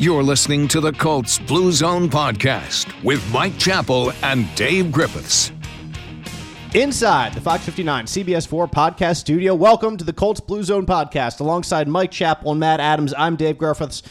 You're listening to the Colts Blue Zone podcast with Mike Chappell and Dave Griffiths. Inside the Fox 59 CBS 4 podcast studio, welcome to the Colts Blue Zone podcast. Alongside Mike Chappell and Matt Adams, I'm Dave Griffiths.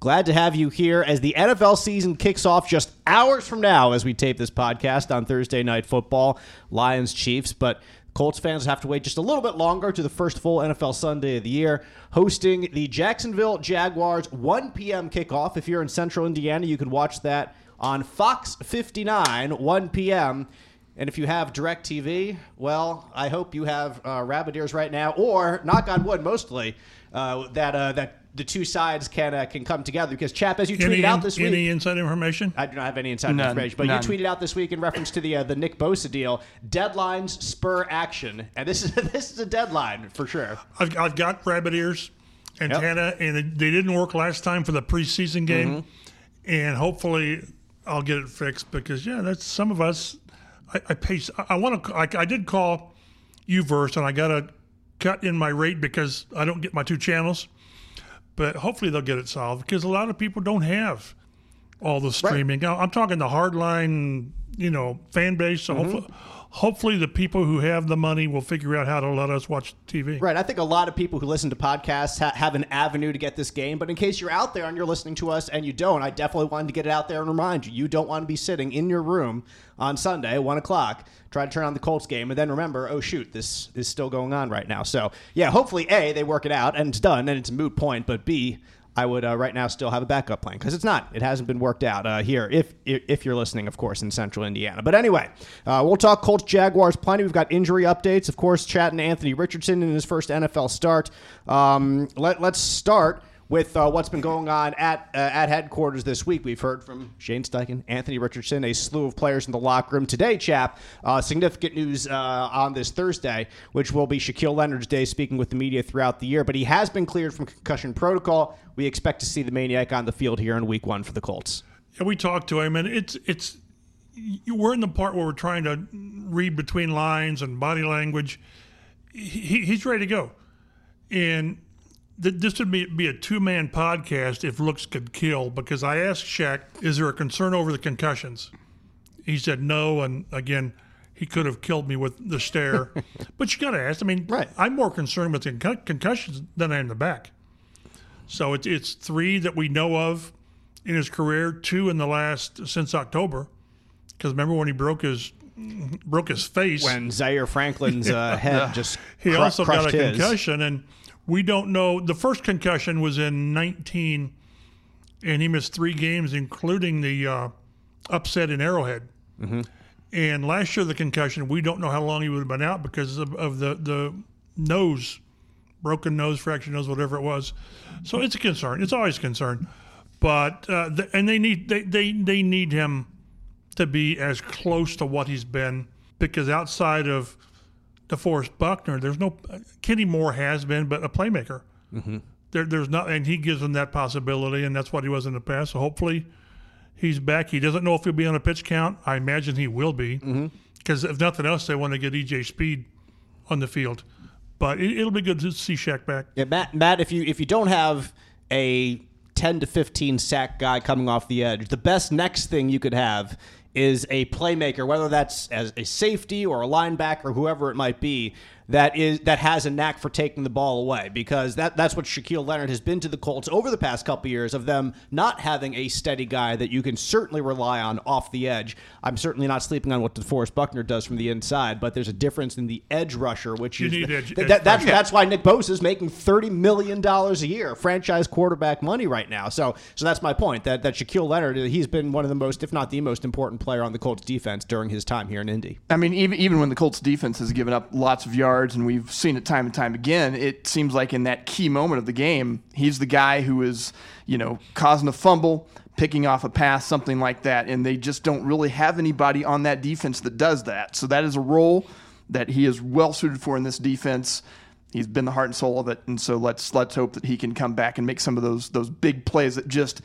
Glad to have you here as the NFL season kicks off just hours from now as we tape this podcast on Thursday Night Football, Lions Chiefs. But Colts fans have to wait just a little bit longer to the first full NFL Sunday of the year, hosting the Jacksonville Jaguars 1 p.m. kickoff. If you're in central Indiana, you can watch that on Fox 59, 1 p.m. And if you have DirecTV, well, I hope you have uh, rabbit ears right now, or knock on wood, mostly uh, that uh, that the two sides can uh, can come together. Because Chap, as you tweeted Any, out this week, any inside information? I do not have any inside None, information, but none. you tweeted out this week in reference to the uh, the Nick Bosa deal. Deadlines spur action, and this is this is a deadline for sure. I've, I've got rabbit ears, antenna, and they- they didn't work last time for the preseason game, Mm-hmm. and hopefully I'll get it fixed because yeah, that's some of us. I, I pay. I, I want to. I, I did call Uverse, and I got to cut in my rate because I don't get my two channels. But hopefully they'll get it solved because a lot of people don't have all the streaming. Now, I'm talking the hardline, you know, fan base. So Mm-hmm. hopefully, hopefully the people who have the money will figure out how to let us watch TV. Right. I think a lot of people who listen to podcasts ha- have an avenue to get this game. But in case you're out there and you're listening to us and you don't, I definitely wanted to get it out there and remind you you don't want to be sitting in your room on Sunday, one o'clock, trying to turn on the Colts game, and then remember, oh shoot, this is still going on right now. So yeah, hopefully a they work it out and it's done and it's a moot point. But b I would uh, right now still have a backup plan because it's not. It hasn't been worked out uh, here. If if you're listening, of course, in Central Indiana. But anyway, uh, we'll talk Colts Jaguars plenty. We've got injury updates, of course. Chatting Anthony Richardson in his first NFL start. Um, let let's start with uh, what's been going on at uh, at headquarters this week. We've heard from Shane Steichen, Anthony Richardson, a slew of players in the locker room today. Chap, uh, significant news uh, on this Thursday, which will be Shaquille Leonard's day, speaking with the media throughout the year. But he has been cleared from concussion protocol. We expect to see the maniac on the field here in Week One for the Colts. Yeah, we talked to him, and it's it's we're in the part where we're trying to read between lines and body language. He, he's ready to go, and th- this would be, be a two man podcast if looks could kill. Because I asked Shaq, "Is there a concern over the concussions?" He said no, and again. He could have killed me with the stare, but you got to ask. I mean, Right. I'm more concerned with the concus- concussions than I am the back. So it's it's three that we know of in his career, two in the last since October. Because remember when he broke his broke his face, When Zaire Franklin's uh, head just he cru- also got a his. concussion, and we don't know. The first concussion was in 19, and he missed three games, including the uh, upset in Arrowhead. Mm-hmm. And last year, the concussion, we don't know how long he would have been out because of, of the the nose, broken nose, fractured nose, whatever it was. So it's a concern. It's always a concern. But uh, the, and they need they, they they need him to be as close to what he's been because outside of DeForest Buckner, there's no Kenny Moore has been, but a playmaker. Mm-hmm. There, there's not, and he gives them that possibility, and that's what he was in the past. So hopefully, he's back. He doesn't know if he'll be on a pitch count. I imagine he will be, mm-hmm. because if nothing else, they want to get EJ Speed on the field. But it, it'll be good to see Shaq back. Yeah, Matt, Matt, if you if you don't have a 10 to 15 sack guy coming off the edge, the best next thing you could have is a playmaker, whether that's as a safety or a linebacker, whoever it might be, that is that has a knack for taking the ball away. Because that that's what Shaquille Leonard has been to the Colts over the past couple years of them not having a steady guy that you can certainly rely on off the edge. I'm certainly not sleeping on what DeForest Buckner does from the inside, but there's a difference in the edge rusher, which You is need edge- that- that- that's edge- that's why Nick Bosa is making thirty million dollars a year, franchise quarterback money right now. So, so that's my point. That that Shaquille Leonard, he's been one of the most, if not the most important player on the Colts defense during his time here in Indy. I mean, even even when the Colts defense has given up lots of yards, and we've seen it time and time again, it seems like in that key moment of the game, he's the guy who is, you know, causing a fumble, picking off a pass, something like that, and they just don't really have anybody on that defense that does that. So that is a role that he is well suited for in this defense. He's been the heart and soul of it, and so let's let's hope that he can come back and make some of those those big plays that just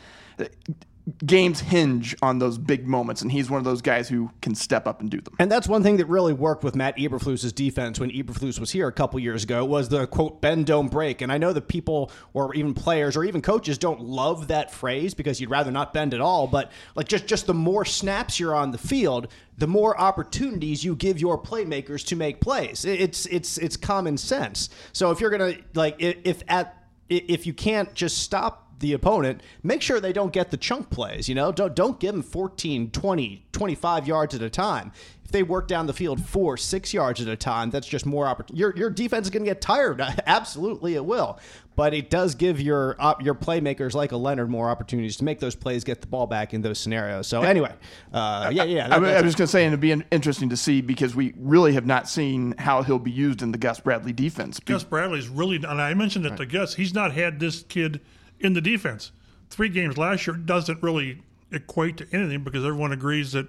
games hinge on those big moments, and he's one of those guys who can step up and do them. And that's one thing that really worked with Matt Eberflus's defense when Eberflus was here a couple years ago was the quote bend don't break. And I know that people or even players or even coaches don't love that phrase because you'd rather not bend at all. But like just just the more snaps you're on the field, the more opportunities you give your playmakers to make plays. It's it's it's common sense. So if you're gonna like if at if you can't just stop the opponent, make sure they don't get the chunk plays, you know? Don't don't give them 14, 20, 25 yards at a time. If they work down the field 4, 6 yards at a time, that's just more opportunity. Your your defense is going to get tired. Absolutely it will. But it does give your uh, your playmakers like a Leonard more opportunities to make those plays, get the ball back in those scenarios. So anyway, uh, yeah, yeah. That, I, I was going to say, and it'd be interesting to see because we really have not seen how he'll be used in the Gus Bradley defense. Gus Bradley's really, and I mentioned it right. to Gus, he's not had this kid – in the defense. Three games last year doesn't really equate to anything because everyone agrees that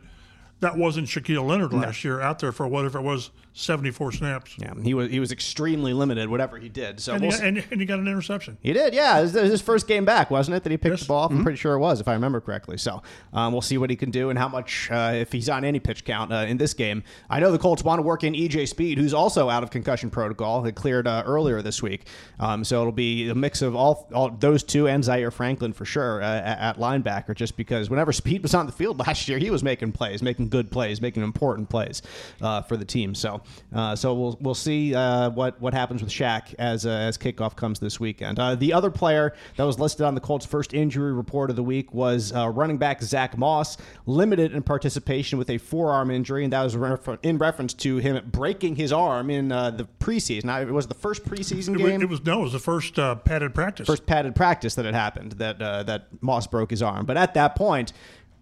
that wasn't Shaquille Leonard last no. year out there for whatever it was, 74 snaps. Yeah, he was he was extremely limited, whatever he did. So and, we'll he, and, and, he got an interception. He did, yeah. It was his first game back, wasn't it? That he picked yes. the ball. Mm-hmm. I'm pretty sure it was, if I remember correctly. So um, we'll see what he can do and how much uh, if he's on any pitch count uh, in this game. I know the Colts want to work in EJ Speed, who's also out of concussion protocol. It cleared uh, earlier this week, um, so it'll be a mix of all, all those two and Zaire Franklin for sure uh, at, at linebacker. Just because whenever Speed was on the field last year, he was making plays, making good plays, making important plays uh, for the team. So uh, so we'll we'll see uh, what what happens with Shaq as uh, as kickoff comes this weekend. Uh, the other player that was listed on the Colts' first injury report of the week was uh, running back Zack Moss, limited in participation with a forearm injury, and that was in reference to him breaking his arm in uh, the preseason. Now, it was the first preseason game. It was no, it was the first uh, padded practice. First padded practice that had happened that that Moss broke his arm, but at that point,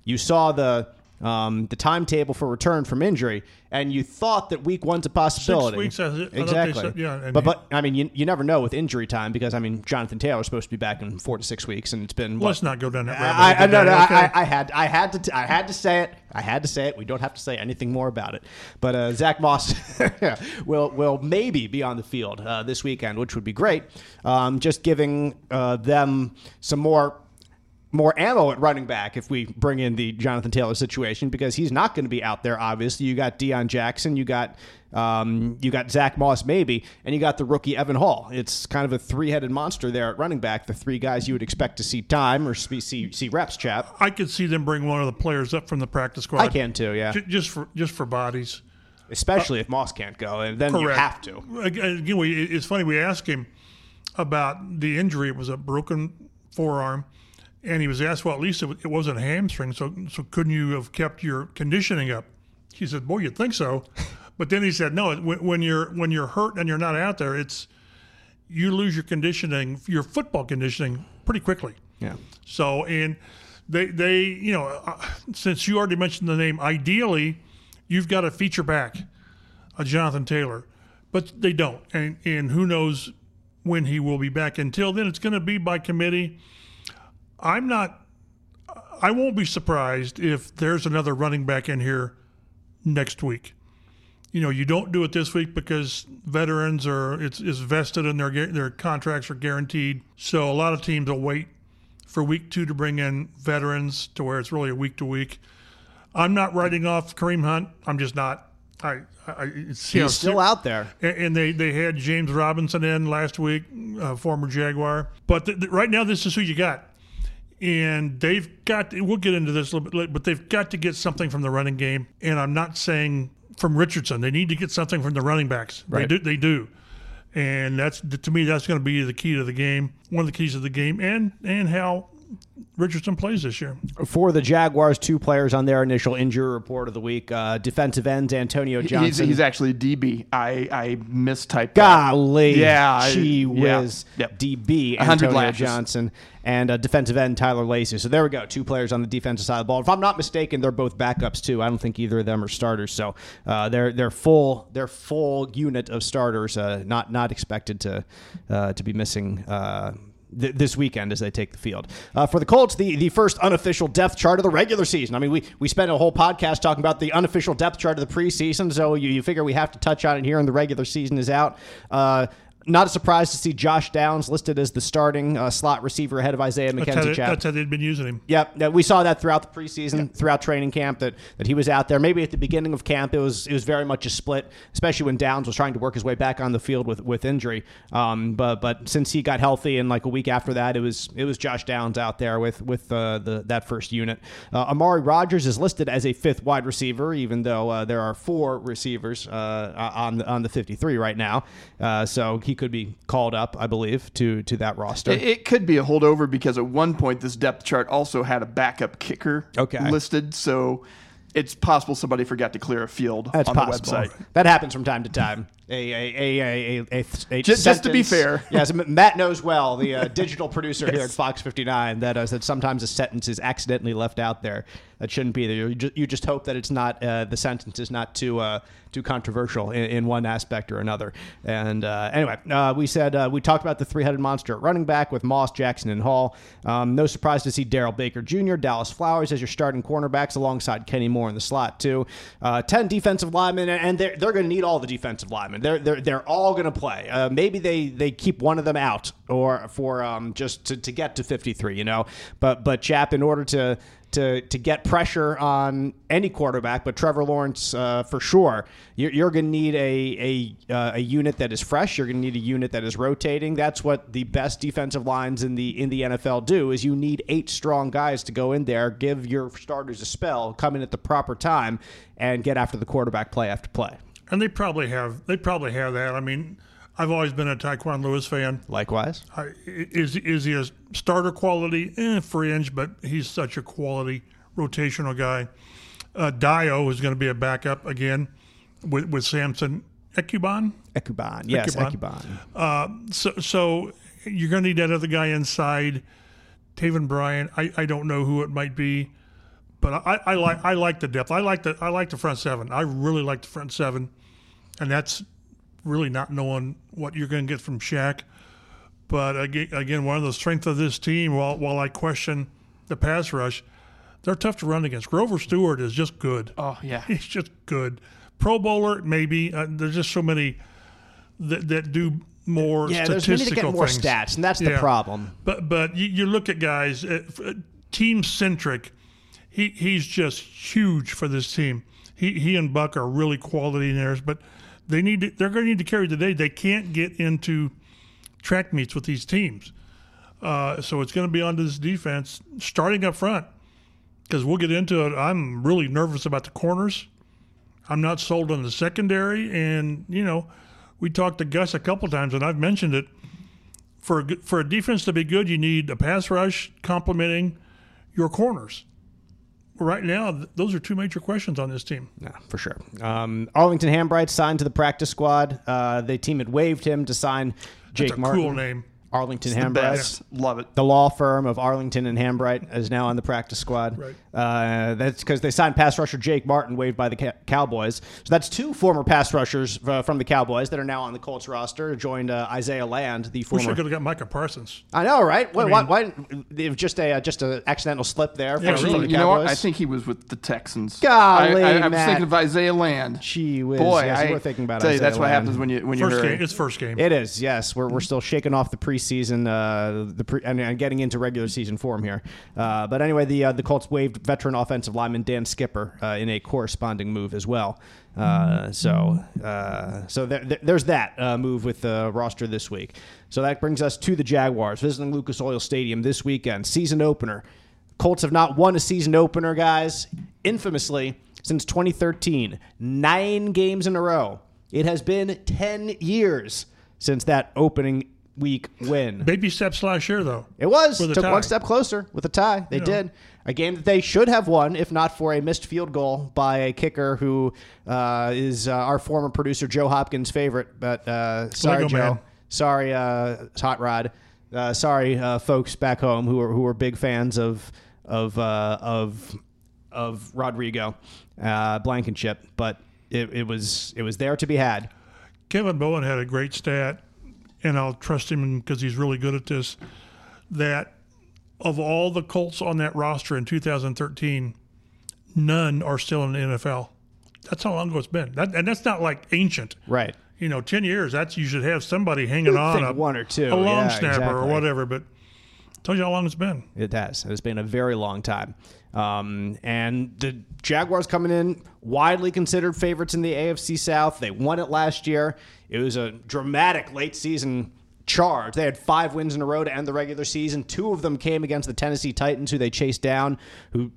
you saw the um, the timetable for return from injury, and you thought that week one's a possibility. Six weeks, it, exactly. Said, yeah, but but I mean, you, you never know with injury time because I mean, Jonathan Taylor's supposed to be back in four to six weeks, and it's been. What? Let's not go down that rabbit I, I, no, no, okay. I, I, had I had to t- I had to say it. I had to say it. We don't have to say anything more about it. But uh, Zack Moss will will maybe be on the field uh, this weekend, which would be great. Um, just giving uh, them some more more ammo at running back if we bring in the Jonathan Taylor situation because he's not going to be out there. Obviously, you got Deon Jackson, you got um, you got Zack Moss maybe, and you got the rookie Evan Hull. It's kind of a three-headed monster there at running back. The three guys you would expect to see time or see see reps. Chap, I could see them bring one of the players up from the practice squad. I can too. Yeah, J- just for just for bodies. Especially uh, if Moss can't go, and then correct. you have to. Again, it's funny. We asked him about the injury. It was a broken forearm and he was asked, well, at least it, wasn't a hamstring, so so couldn't you have kept your conditioning up? He said, boy, you'd think so, but then he said, no, when, when you're when you're hurt and you're not out there, it's you lose your conditioning, your football conditioning, pretty quickly. Yeah. So and they they you know uh, since you already mentioned the name, ideally you've got a feature back, a Jonathan Taylor, but they don't, and and who knows when he will be back. Until then, it's going to be by committee I'm not. I won't be surprised if there's another running back in here next week. You know, you don't do it this week because veterans are it's, it's vested and their their contracts are guaranteed. So a lot of teams will wait for week two to bring in veterans to where it's really a week to week. I'm not writing off Kareem Hunt. I'm just not. I, I he's know, still out there, and they they had James Robinson in last week, uh, former Jaguar. But the, the, right now, this is who you got and they've got. We'll get into this a little bit later, but they've got to get something from the running game. And I'm not saying from Richardson. They need to get something from the running backs. Right. They do. They do. And that's to me that's going to be the key to the game, one of the keys of the game, and and how Richardson plays this year. For the Jaguars, two players on their initial injury report of the week: uh, defensive end Antonio Johnson. He's, he's actually DB. I I mistyped. Golly, that. yeah, she was yep. DB Antonio Johnson and uh, defensive end Tyler Lacy. So there we go, two players on the defensive side of the ball. If I'm not mistaken, they're both backups too. I don't think either of them are starters. So uh, they're they're full they're full unit of starters. Uh, not not expected to uh, to be missing uh, th- this weekend as they take the field. Uh, for the Colts, the, the first unofficial depth chart of the regular season. I mean, we, we spent a whole podcast talking about the unofficial depth chart of the preseason, so you, you figure we have to touch on it here, and the regular season is out. Uh, Not a surprise to see Josh Downs listed as the starting uh, slot receiver ahead of Isaiah That's how, McKenzie. they, that's how they'd been using him. Yep, yeah, we saw that throughout the preseason, throughout training camp, that, that he was out there. Maybe at the beginning of camp, it was it was very much a split, especially when Downs was trying to work his way back on the field with, with injury. Um, but but since he got healthy and like a week after that, it was it was Josh Downs out there with with uh, the that first unit. Uh, Amari Rogers is listed as a fifth wide receiver, even though uh, there are four receivers uh, on the, on the 53 right now. Uh, so he could be called up, I believe, to to that roster. It, it could be a holdover because at one point this depth chart also had a backup kicker Okay. listed, so it's possible somebody forgot to clear a field That's on possible. the website. That happens from time to time. A a a a a, a, Just- just to be fair. yes, Matt knows well, the uh, digital producer here at Fox 59, that uh, that sometimes a sentence is accidentally left out there that shouldn't be there. You just, you just hope that it's not uh, the sentence is not too uh, too controversial in, in one aspect or another. And uh, anyway, uh, we said uh, we talked about the three-headed monster at running back with Moss, Jackson, and Hull. Um, no surprise to see Darrell Baker Jr., Dallas Flowers as your starting cornerbacks alongside Kenny Moore in the slot too. Ten defensive linemen, and they're they're going to need all the defensive linemen. They're they're they're all going to play. Maybe they they keep one of them out or for um, just to, to get to 53, you know. But but Chap, in order to to to get pressure on any quarterback, but Trevor Lawrence uh, for sure. You're, you're going to need a a, uh, a unit that is fresh. You're going to need a unit that is rotating. That's what the best defensive lines in the in the NFL do. Is you need eight strong guys to go in there, give your starters a spell, come in at the proper time, and get after the quarterback play after play. And they probably have. They probably have that. I mean, I've always been a Tyquan Lewis fan. Likewise. I, is is he a starter quality? Eh, fringe, but he's such a quality rotational guy. Uh, Dayo is going to be a backup again with with Samson Ebukam. Ekuban. Yes, Ekuban. Uh, so so you're going to need that other guy inside. Taven Bryan. I, I don't know who it might be, but I, I like I like the depth. I like the I like the front seven. I really like the front seven, and that's really not knowing what you're going to get from Shaq. But again, again, one of the strengths of this team, while while I question the pass rush, they're tough to run against. Grover Stewart is just good. Oh yeah, He's just good. Pro bowler, maybe. Uh, there's just so many that, that do more Yeah, there's statistical many to get more things. stats, and that's the Yeah. problem. But but you, you look at guys, uh, uh, team centric. He he's just huge for this team. He he and Buck are really quality nares, but they need to, they're going to need to carry the day. They can't get into track meets with these teams. Uh, so it's going to be onto this defense starting up front because we'll get into it. I'm really nervous about the corners. I'm not sold on the secondary, and you know, we talked to Gus a couple times, and I've mentioned it. For a, for a defense to be good, you need a pass rush complementing your corners. Right now, th- those are two major questions on this team. Yeah, for sure. Um, Arlington Hambright signed to the practice squad. Uh, the team had waived him to sign Jake It's a Martin. cool name. Arlington the Hambright. best. Love it. The law firm of Arlington and Hambright is now on the practice squad. Right. Uh, that's because they signed pass rusher Jake Martin, waived by the Ca- Cowboys. So that's two former pass rushers uh, from the Cowboys that are now on the Colts roster. Joined uh, Isaiah Land, the Wish I former. could have got Micah Parsons. I know, right? Why? why, mean- why it was just a uh, just an accidental slip there for, Yeah, for really. the You know what? Cowboys. I think he was with the Texans. Golly, I, I, I was Matt. thinking of Isaiah Land. Gee whiz, Boy, yes, I you were thinking about tell you, Isaiah that's what happens when you when you're First game. It's first game. It is, yes. We're, we're still shaking off the preseason, uh, the pre, and, and getting into regular season form here. Uh, but anyway, the uh, the Colts waived veteran offensive lineman Dan Skipper uh, in a corresponding move as well. Uh, so so there, there- there's that move with the roster this week. So that brings us to the Jaguars visiting Lucas Oil Stadium this weekend, season opener. Colts have not won a season opener, guys, infamously since 2013. Nine games in a row. It has been 10 years since that opening week win. Baby steps last year, though. It was. With a Took tie. one step closer with a tie. They know. did. A game that they should have won if not for a missed field goal by a kicker who uh, is uh, our former producer Joe Hopkins' favorite. But uh, sorry, Lego Joe. Man. Sorry, uh, Hot Rod. Uh, sorry, uh, folks back home who are who are big fans of of uh, of of Rodrigo uh, Blankenship. But it, it was it was there to be had. Kevin Bowen had a great stat, and I'll trust him because he's really good at this. That of all the Colts on that roster in 2013, none are still in the NFL. That's how long ago it's been. That, and that's not like ancient. Right. You know, ten years. That's you should have somebody hanging on a one or two, a long yeah, snapper or whatever. But tells you how long it's been. It has. It's been a very long time. Um, and the Jaguars coming in widely considered favorites in the AFC South. They won it last year. It was a dramatic late season charge. They had five wins in a row to end the regular season. Two of them came against the Tennessee Titans, who they chased down, who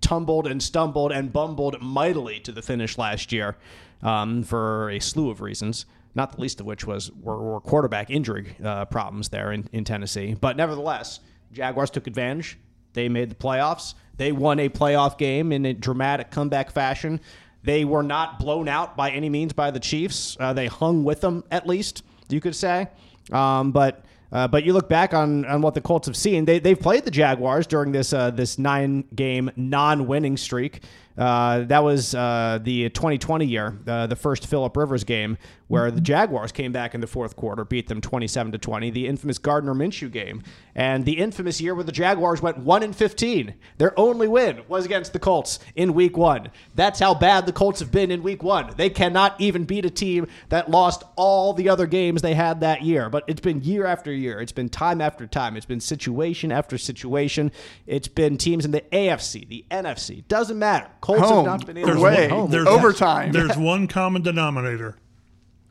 tumbled and stumbled and bumbled mightily to the finish last year um, for a slew of reasons. Not the least of which was were, were quarterback injury uh, problems there in, in Tennessee. But nevertheless, Jaguars took advantage. They made the playoffs. They won a playoff game in a dramatic comeback fashion. They were not blown out by any means by the Chiefs. Uh, they hung with them at least, you could say. Um, but uh, but you look back on, on what the Colts have seen. They, they've played the Jaguars during this uh, this nine game non winning streak. Uh, that was uh, the 2020 year, uh, the first Philip Rivers game, where the Jaguars came back in the fourth quarter, beat them 27 to 20. The infamous Gardner Minshew game, and the infamous year where the Jaguars went one and 15. Their only win was against the Colts in Week One. That's how bad the Colts have been in Week One. They cannot even beat a team that lost all the other games they had that year. But it's been year after year. It's been time after time. It's been situation after situation. It's been teams in the AFC, the NFC. Doesn't matter. Colts Home, have not been able There's to away, win home. there's- overtime. There's one common denominator: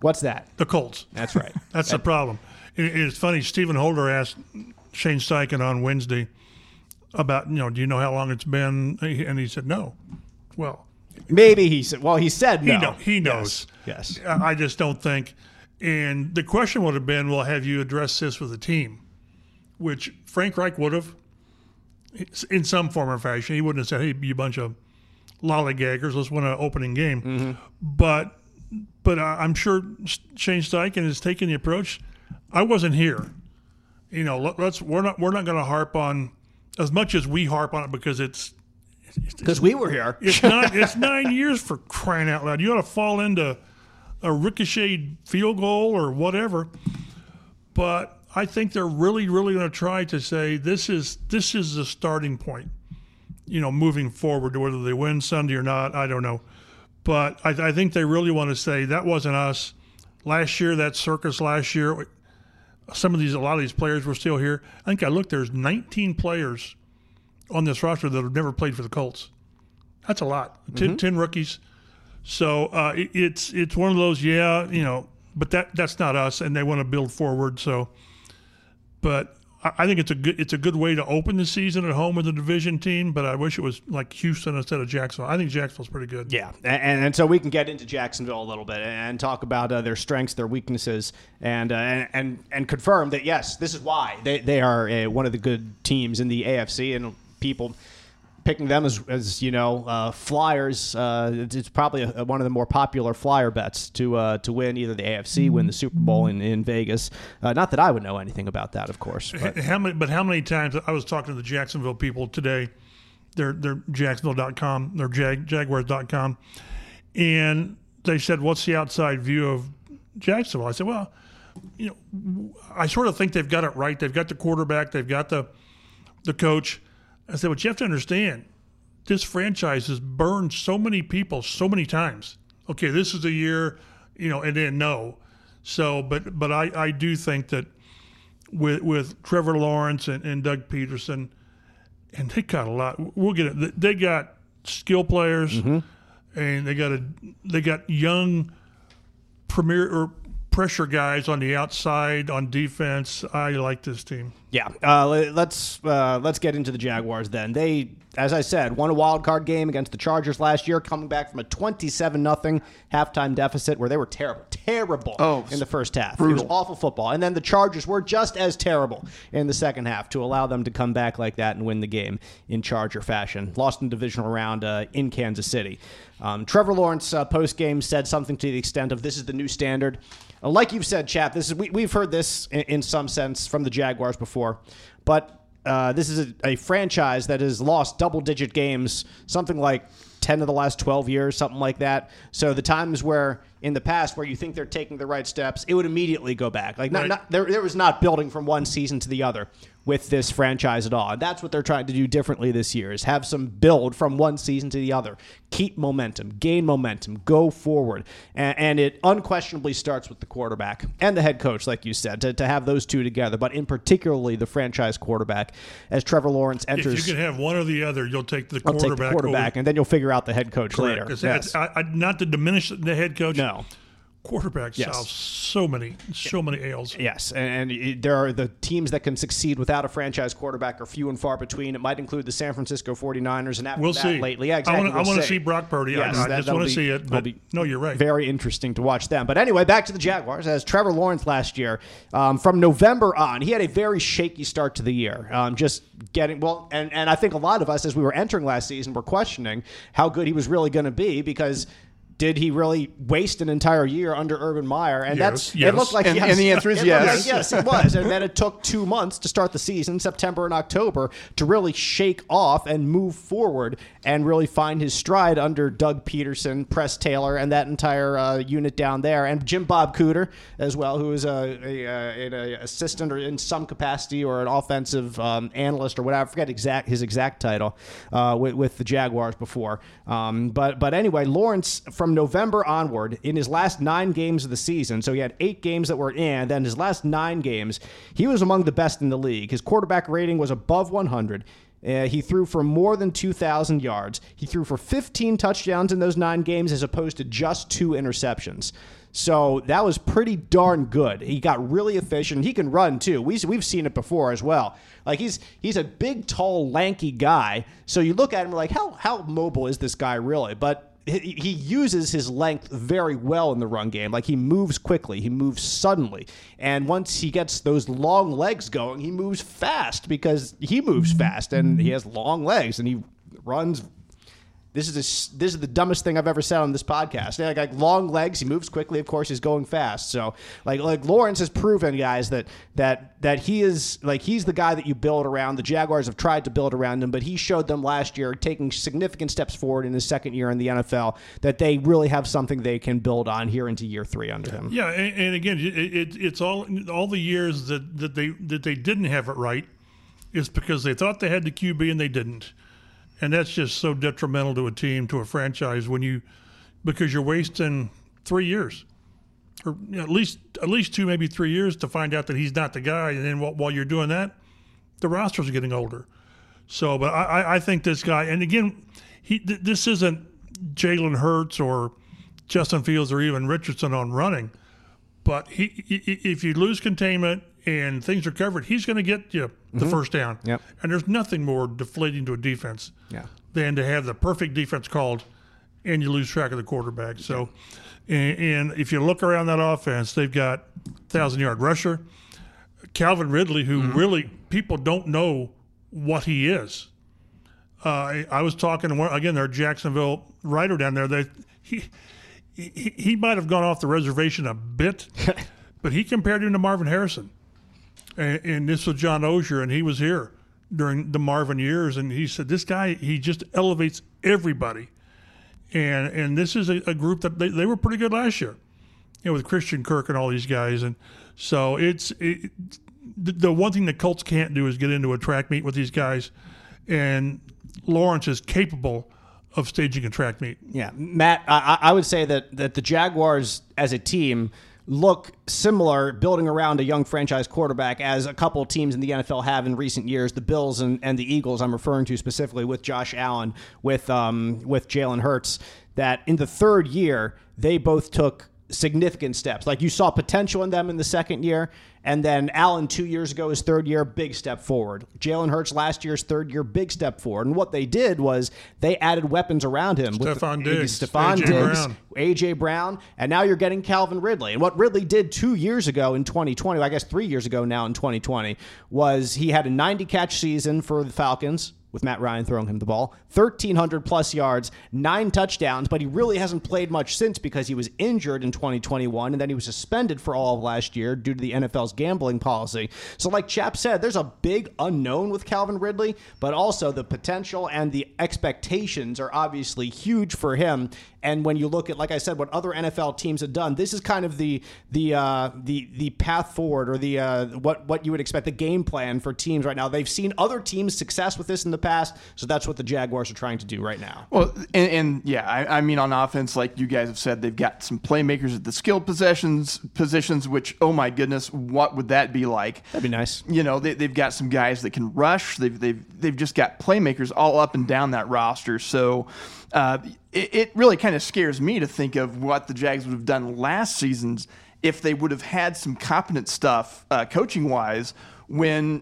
What's that? the Colts. That's right. That's the problem. It- it's funny. Stephen Holder asked Shane Steichen on Wednesday about, you know, do you know how long it's been? And he said no. Well, Maybe he said. Well, he said no. he, know, he knows. Yes. I I just don't think. And the question would have been, well, have you addressed this with the team? Which Frank Reich would have, in some form or fashion. He wouldn't have said, hey, you bunch of lollygaggers, let's win an opening game. Mm-hmm. But but I- I'm sure Shane Steichen is taking the approach. I wasn't here. You know, let, let's we're not we're not going to harp on as much as we harp on it because it's Because we were here. it's not. It's nine years for crying out loud. You ought to fall into a ricocheted field goal or whatever. But I think they're really, really going to try to say this is this is the starting point. You know, moving forward, whether they win Sunday or not, I don't know. But I, I think they really want to say that wasn't us. Last year, that circus last year, some of these, a lot of these players were still here. I think I looked. There's 19 players on this roster that have never played for the Colts. That's a lot. 10, 10 rookies. So uh, it, it's it's one of those, yeah, you know, but that that's not us, and they want to build forward. So, but I, think it's a good it's a good way to open the season at home with a division team. But I wish it was like Houston instead of Jacksonville. I think Jacksonville's pretty good. Yeah, and, and so we can get into Jacksonville a little bit and talk about uh, their strengths, their weaknesses, and uh, and, and and confirm that yes, this is why they they are uh, one of the good teams in the AFC, and people picking them as, as you know uh, flyers. Uh, it's, it's probably a, one of the more popular flyer bets to uh, to win either the AFC, win the Super Bowl in, in Vegas. Uh, not that I would know anything about that, of course. But How many? But how many times I was talking to the Jacksonville people today? They're they're Jacksonville.com. They're Jag, Jaguars.com, and they said, "What's the outside view of Jacksonville?" I said, "Well, you know, I sort of think they've got it right. They've got the quarterback. They've got the the coach." I said, "But you have to understand, this franchise has burned so many people so many times. Okay, this is the year, you know, and then no. So, but but I I do think that." with with Trevor Lawrence and, and Doug Pederson, and they got a lot. We'll get it. They got skill players, mm-hmm. and they got a they got young premier or pressure guys on the outside on defense. I like this team. Yeah, uh, let's uh, let's get into the Jaguars then. They, as I said, won a wild card game against the Chargers last year, coming back from a twenty-seven nothing halftime deficit where they were terrible, terrible Oh, in the first half. It was awful football, and then the Chargers were just as terrible in the second half to allow them to come back like that and win the game in Charger fashion. Lost in the divisional round uh, in Kansas City. Um, Trevor Lawrence uh, post game said something to the extent of, "This is the new standard." Uh, like you've said, chap, this is we, we've heard this in, in some sense from the Jaguars before, but uh, this is a, a franchise that has lost double-digit games, something like ten of the last twelve years, something like that. So the times where in the past where you think they're taking the right steps, it would immediately go back. Like not, Right. not there, there was not building from one season to the other with this franchise at all. And that's what they're trying to do differently this year is have some build from one season to the other. Keep momentum, gain momentum, go forward. And, and it unquestionably starts with the quarterback and the head coach, like you said, to, to have those two together, but in particularly the franchise quarterback as Trevor Lawrence enters. If enters you can have one or the other, you'll take the I'll take quarterback. the quarterback, over- and then you'll figure out the head coach later. Yes. I, I, not to diminish the head coach. No. Quarterback Yes. solves so many, so many ails. Yes, and, and there are the teams that can succeed without a franchise quarterback are few and far between. It might include the San Francisco 49ers, and after We'll that see. lately, yeah, exactly. I want, we'll to see. Brock Purdy. Yes, I, I just want to see it. But be no, you're right. Very interesting to watch them. But anyway, back to the Jaguars. As Trevor Lawrence last year, um, from November on, he had a very shaky start to the year. Um, just getting well, and and I think a lot of us, as we were entering last season, were questioning how good he was really going to be because. Did he really waste an entire year under Urban Meyer? And Yes, that's yes. it looked like And- yes. and the answer is It yes. like yes, it was. And then it took two months to start the season, September and October, to really shake off and move forward and really find his stride under Doug Pederson, Press Taylor, and that entire uh, unit down there, and Jim Bob Cooter as well, who is a, a, a, a assistant or in some capacity or an offensive um, analyst or whatever. I forget exact his exact title uh, with, with the Jaguars before. Um, but but anyway, Lawrence from November onward in his last nine games of the season, so he had eight games that were in. And then his last nine games, he was among the best in the league. His quarterback rating was above 100. Uh, he threw for more than 2,000 yards. He threw for 15 touchdowns in those nine games as opposed to just two interceptions. So that was pretty darn good. He got really efficient. He can run too. We, we've seen it before as well. Like he's he's a big, tall, lanky guy. So you look at him like how how mobile is this guy really? But he, uses his length very well in the run game. Like he moves quickly, he moves suddenly, and once he gets those long legs going, he moves fast because he moves fast and he has long legs and he runs. This is a, this is the dumbest thing I've ever said on this podcast. Like, like long legs, he moves quickly. Of course, he's going fast. So like like Lawrence has proven, guys, that that that he is like he's the guy that you build around. The Jaguars have tried to build around him, but he showed them last year, taking significant steps forward in his second year in the NFL, that they really have something they can build on here into year three under him. Yeah, and, and again, it, it, it's all all the years that, that they that they didn't have it right is because they thought they had the QB and they didn't, and that's just so detrimental to a team, to a franchise when you because you're wasting three years, or at least at least two, maybe three years to find out that he's not the guy, and then while, you're doing that, the rosters are getting older. So, but I, I- think this guy, and again, he th- this isn't Jalen Hurts or Justin Fields or even Richardson on running, but he, i- if you lose containment and things are covered, he's going to get you the first down. Yep. And there's nothing more deflating to a defense Yeah. than to have the perfect defense called and you lose track of the quarterback. So, and, and if you look around that offense, they've got thousand yard rusher, Calvin Ridley, who really people don't know what he is. Uh, I, I was talking to one, again, their Jacksonville writer down there. They he he, he might have gone off the reservation a bit, but he compared him to Marvin Harrison. And, and this was John Oehser, and he was here during the Marvin years, and he said this guy he just elevates everybody. And and this is a, a group that they, they were pretty good last year, you know, with Christian Kirk and all these guys, and so it's it, the, the one thing the Colts can't do is get into a track meet with these guys, and Lawrence is capable of staging a track meet. Yeah, Matt, I, I would say that that the Jaguars as a team look similar building around a young franchise quarterback as a couple teams in the NFL have in recent years. The Bills and, and the Eagles, I'm referring to specifically with Josh Allen, with um, with Jalen Hurts, that in the third year they both took significant steps. Like you saw potential in them in the second year, and then Allen two years ago, his third year, big step forward. Jalen Hurts last year's third year, big step forward. And what they did was they added weapons around him. Stephon with Diggs, Stephon A.J. Diggs, Brown. AJ Brown, and now you're getting Calvin Ridley. And what Ridley did two years ago in 2020, I guess three years ago now in 2020, was he had a 90 catch season for the Falcons with Matt Ryan throwing him the ball. 1,300 plus yards, nine touchdowns, but he really hasn't played much since because he was injured in 2021 and then he was suspended for all of last year due to the NFL's gambling policy. So, like Chap said, there's a big unknown with Calvin Ridley, but also the potential and the expectations are obviously huge for him. And when you look at, like I said, what other NFL teams have done, this is kind of the the uh, the the path forward or the uh, what what you would expect the game plan for teams right now. They've seen other teams' success with this in the past, so that's what the Jaguars are trying to do right now. Well, and, and yeah, I, I, mean on offense, like you guys have said, they've got some playmakers at the skilled possessions positions. Which, oh my goodness, what would that be like? That'd be nice. You know, they, have got some guys that can rush. They've they've they've just got playmakers all up and down that roster. So. Uh, it, it really kind of scares me to think of what the Jags would have done last season's if they would have had some competent stuff uh, coaching wise when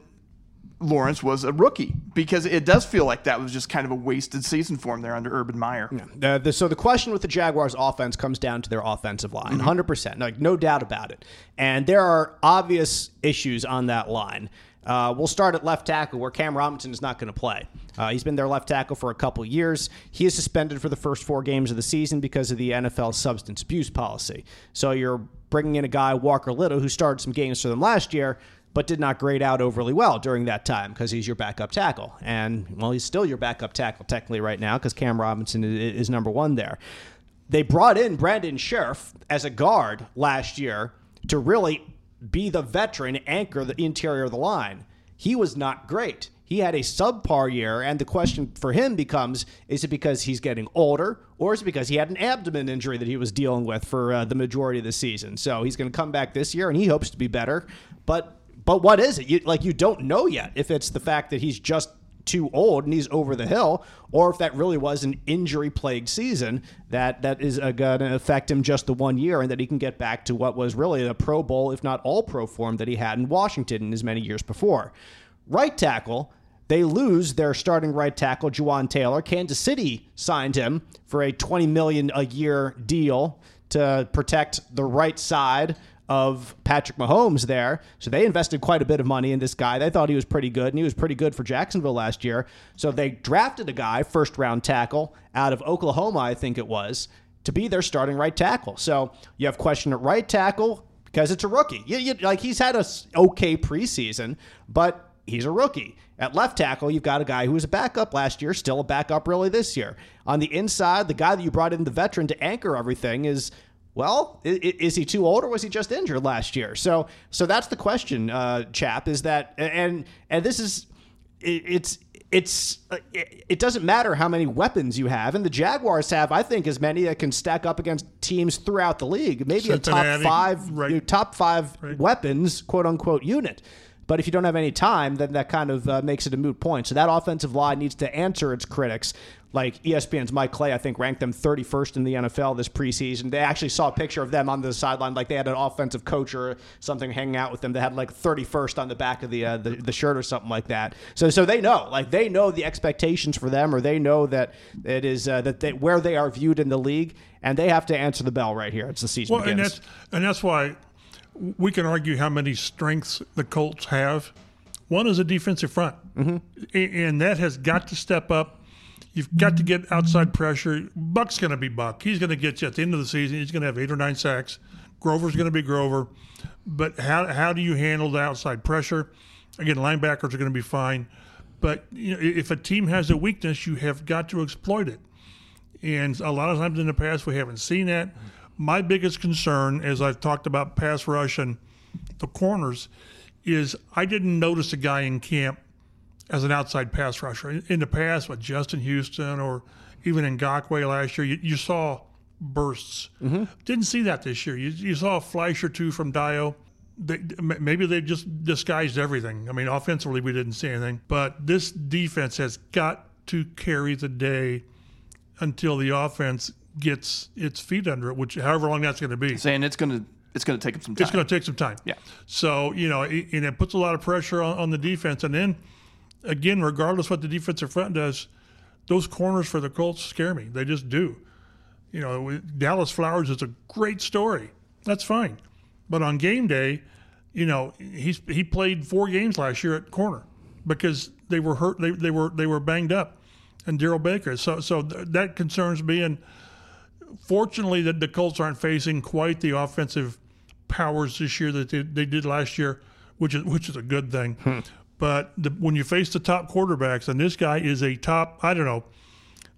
Lawrence was a rookie because it does feel like that was just kind of a wasted season for him there under Urban Meyer. Yeah. the, so the question with the Jaguars offense comes down to their offensive line, mm-hmm. 100%, like no doubt about it. And there are obvious issues on that line. Uh, we'll start at left tackle, where Cam Robinson is not going to play. Uh, he's been their left tackle for a couple years. He is suspended for the first four games of the season because of the NFL substance abuse policy. So you're bringing in a guy, Walker Little, who started some games for them last year, but did not grade out overly well during that time because he's your backup tackle. And, well, he's still your backup tackle technically right now because Cam Robinson is, number one there. They brought in Brandon Scherff as a guard last year to really be the veteran, anchor the interior of the line. He was not great. He had a subpar year, and the question for him becomes is it because he's getting older, or is it because he had an abdomen injury that he was dealing with for uh, the majority of the season? So he's going to come back this year, and he hopes to be better. But but what is it? You, like you don't know yet if it's the fact that he's just too old and he's over the hill, or if that really was an injury plagued season that that is uh, going to affect him just the one year and that he can get back to what was really a Pro Bowl, if not all pro form that he had in Washington in as many years before. Right tackle, they lose their starting right tackle, Jawaan Taylor. Kansas City signed him for a 20 million a year deal to protect the right side of Patrick Mahomes there. So they invested quite a bit of money in this guy. They thought he was pretty good, and he was pretty good for Jacksonville last year. So they drafted a guy, first round tackle, out of Oklahoma, I think it was, to be their starting right tackle. So you have question at right tackle because it's a rookie. You, you, like he's had a okay preseason, but he's a rookie. At left tackle, you've got a guy who was a backup last year, still a backup really this year. On the inside, the guy that you brought in, the veteran to anchor everything, is well, is he too old or was he just injured last year? So, so that's the question, uh, chap. Is that and and this is it's it's uh, it doesn't matter how many weapons you have, and the Jaguars have, I think, as many that can stack up against teams throughout the league. Maybe Cincinnati, a top five, right. top five right. weapons, quote unquote, unit. But if you don't have any time, then that kind of uh, makes it a moot point. So that offensive line needs to answer its critics. Like ESPN's Mike Clay, I think, ranked them 31st in the NFL this preseason. They actually saw a picture of them on the sideline, like they had an offensive coach or something hanging out with them. They had like 31st on the back of the, uh, the, the shirt or something like that. So so they know, like they know the expectations for them, or they know that it is uh, that they, where they are viewed in the league, and they have to answer the bell right here. It's the season well, begins. and that's and that's why we can argue how many strengths the Colts have. One is a defensive front, mm-hmm. and that has got to step up. You've got to get outside pressure. Buck's going to be Buck. He's going to get you at the end of the season. He's going to have eight or nine sacks. Grover's going to be Grover. But how, how do you handle the outside pressure? Again, linebackers are going to be fine. But you know, if a team has a weakness, you have got to exploit it. And a lot of times in the past, we haven't seen that my biggest concern, as I've talked about pass rush and the corners, is I didn't notice a guy in camp as an outside pass rusher. In, the past, with Justin Houston or even in Ngakoue last year, you, you saw bursts. Mm-hmm. Didn't see that this year. You, you, saw a flash or two from Dayo. They, maybe they just disguised everything. I mean, offensively, we didn't see anything. But this defense has got to carry the day until the offense gets its feet under it, which however long that's going to be. Saying it's going to it's going to take some time. It's going to take some time. Yeah. So you know, it, and it puts a lot of pressure on, on the defense, and then again, regardless what the defensive front does, those corners for the Colts scare me. They just do. You know, Dallas Flowers is a great story. That's fine, but on game day, you know, he's he played four games last year at corner. because they were hurt. They, they were they were banged up, and Darrell Baker. So so th- that concerns me. And fortunately, that the Colts aren't facing quite the offensive powers this year that they, they did last year, which is which is a good thing. Hmm. But the, when you face the top quarterbacks, and this guy is a top, I don't know,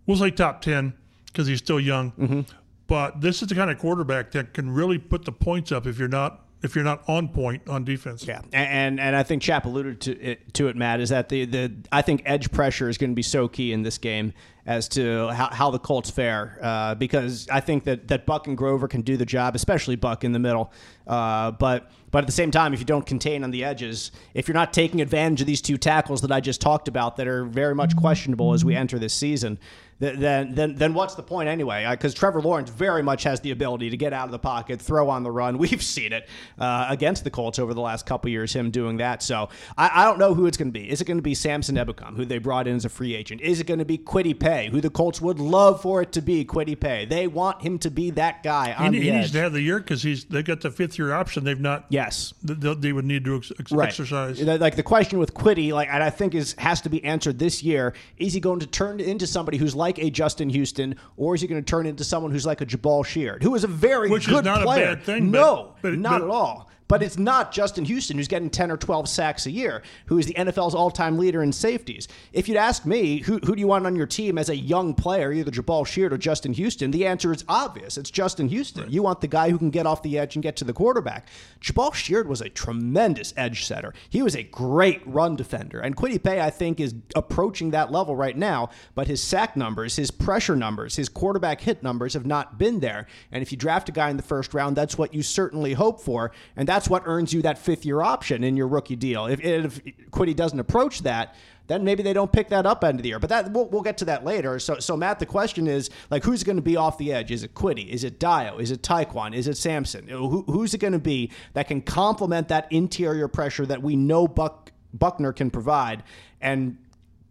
we'll say top ten because he's still young. Mm-hmm. But this is the kind of quarterback that can really put the points up if you're not if you're not on point on defense. Yeah, and and, and I think Chap alluded to it, to it, Matt, is that the, the I think edge pressure is going to be so key in this game as to how, how the Colts fare uh, because I think that, that Buck and Grover can do the job, especially Buck in the middle. Uh, but but at the same time, if you don't contain on the edges, if you're not taking advantage of these two tackles that I just talked about that are very much questionable as we enter this season, then then then what's the point anyway? Because Trevor Lawrence very much has the ability to get out of the pocket, throw on the run. We've seen it uh, against the Colts over the last couple years, him doing that. So I, I don't know who it's going to be. Is it going to be Samson Ebukam, who they brought in as a free agent? Is it going to be Kwity Paye, who the Colts would love for it to be? Kwity Paye. They want him to be that guy on He, the he edge. needs to have the year because he's they got the fifth year option. They've not. yes. th- They, they would need to ex- Right. exercise. Like the question with Kwity, like and I think is has to be answered this year. Is he going to turn into somebody who's like a Justin Houston, or is he going to turn into someone who's like a Jabaal Sheard, who is a very Which is good not a player? bad thing, but- no, but- not but- at all. But it's not Justin Houston who's getting 10 or 12 sacks a year, who is the NFL's all time leader in safeties. If you'd ask me, who, who do you want on your team as a young player, either Jabaal Sheard or Justin Houston, the answer is obvious. It's Justin Houston. You want the guy who can get off the edge and get to the quarterback. Jabaal Sheard was a tremendous edge setter. He was a great run defender. And Kwity Paye, I think, is approaching that level right now, but his sack numbers, his pressure numbers, his quarterback hit numbers have not been there. And if you draft a guy in the first round, that's what you certainly hope for. And that's what earns you that fifth year option in your rookie deal. If, if Kwity doesn't approach that, then maybe they don't pick that up end of the year. But that we'll, we'll get to that later. So, so Matt, the question is like, who's going to be off the edge? Is it Kwity? Is it Dayo? Is it Tyquan? Is it Samson? Who, who's it going to be that can complement that interior pressure that we know Buck Buckner can provide and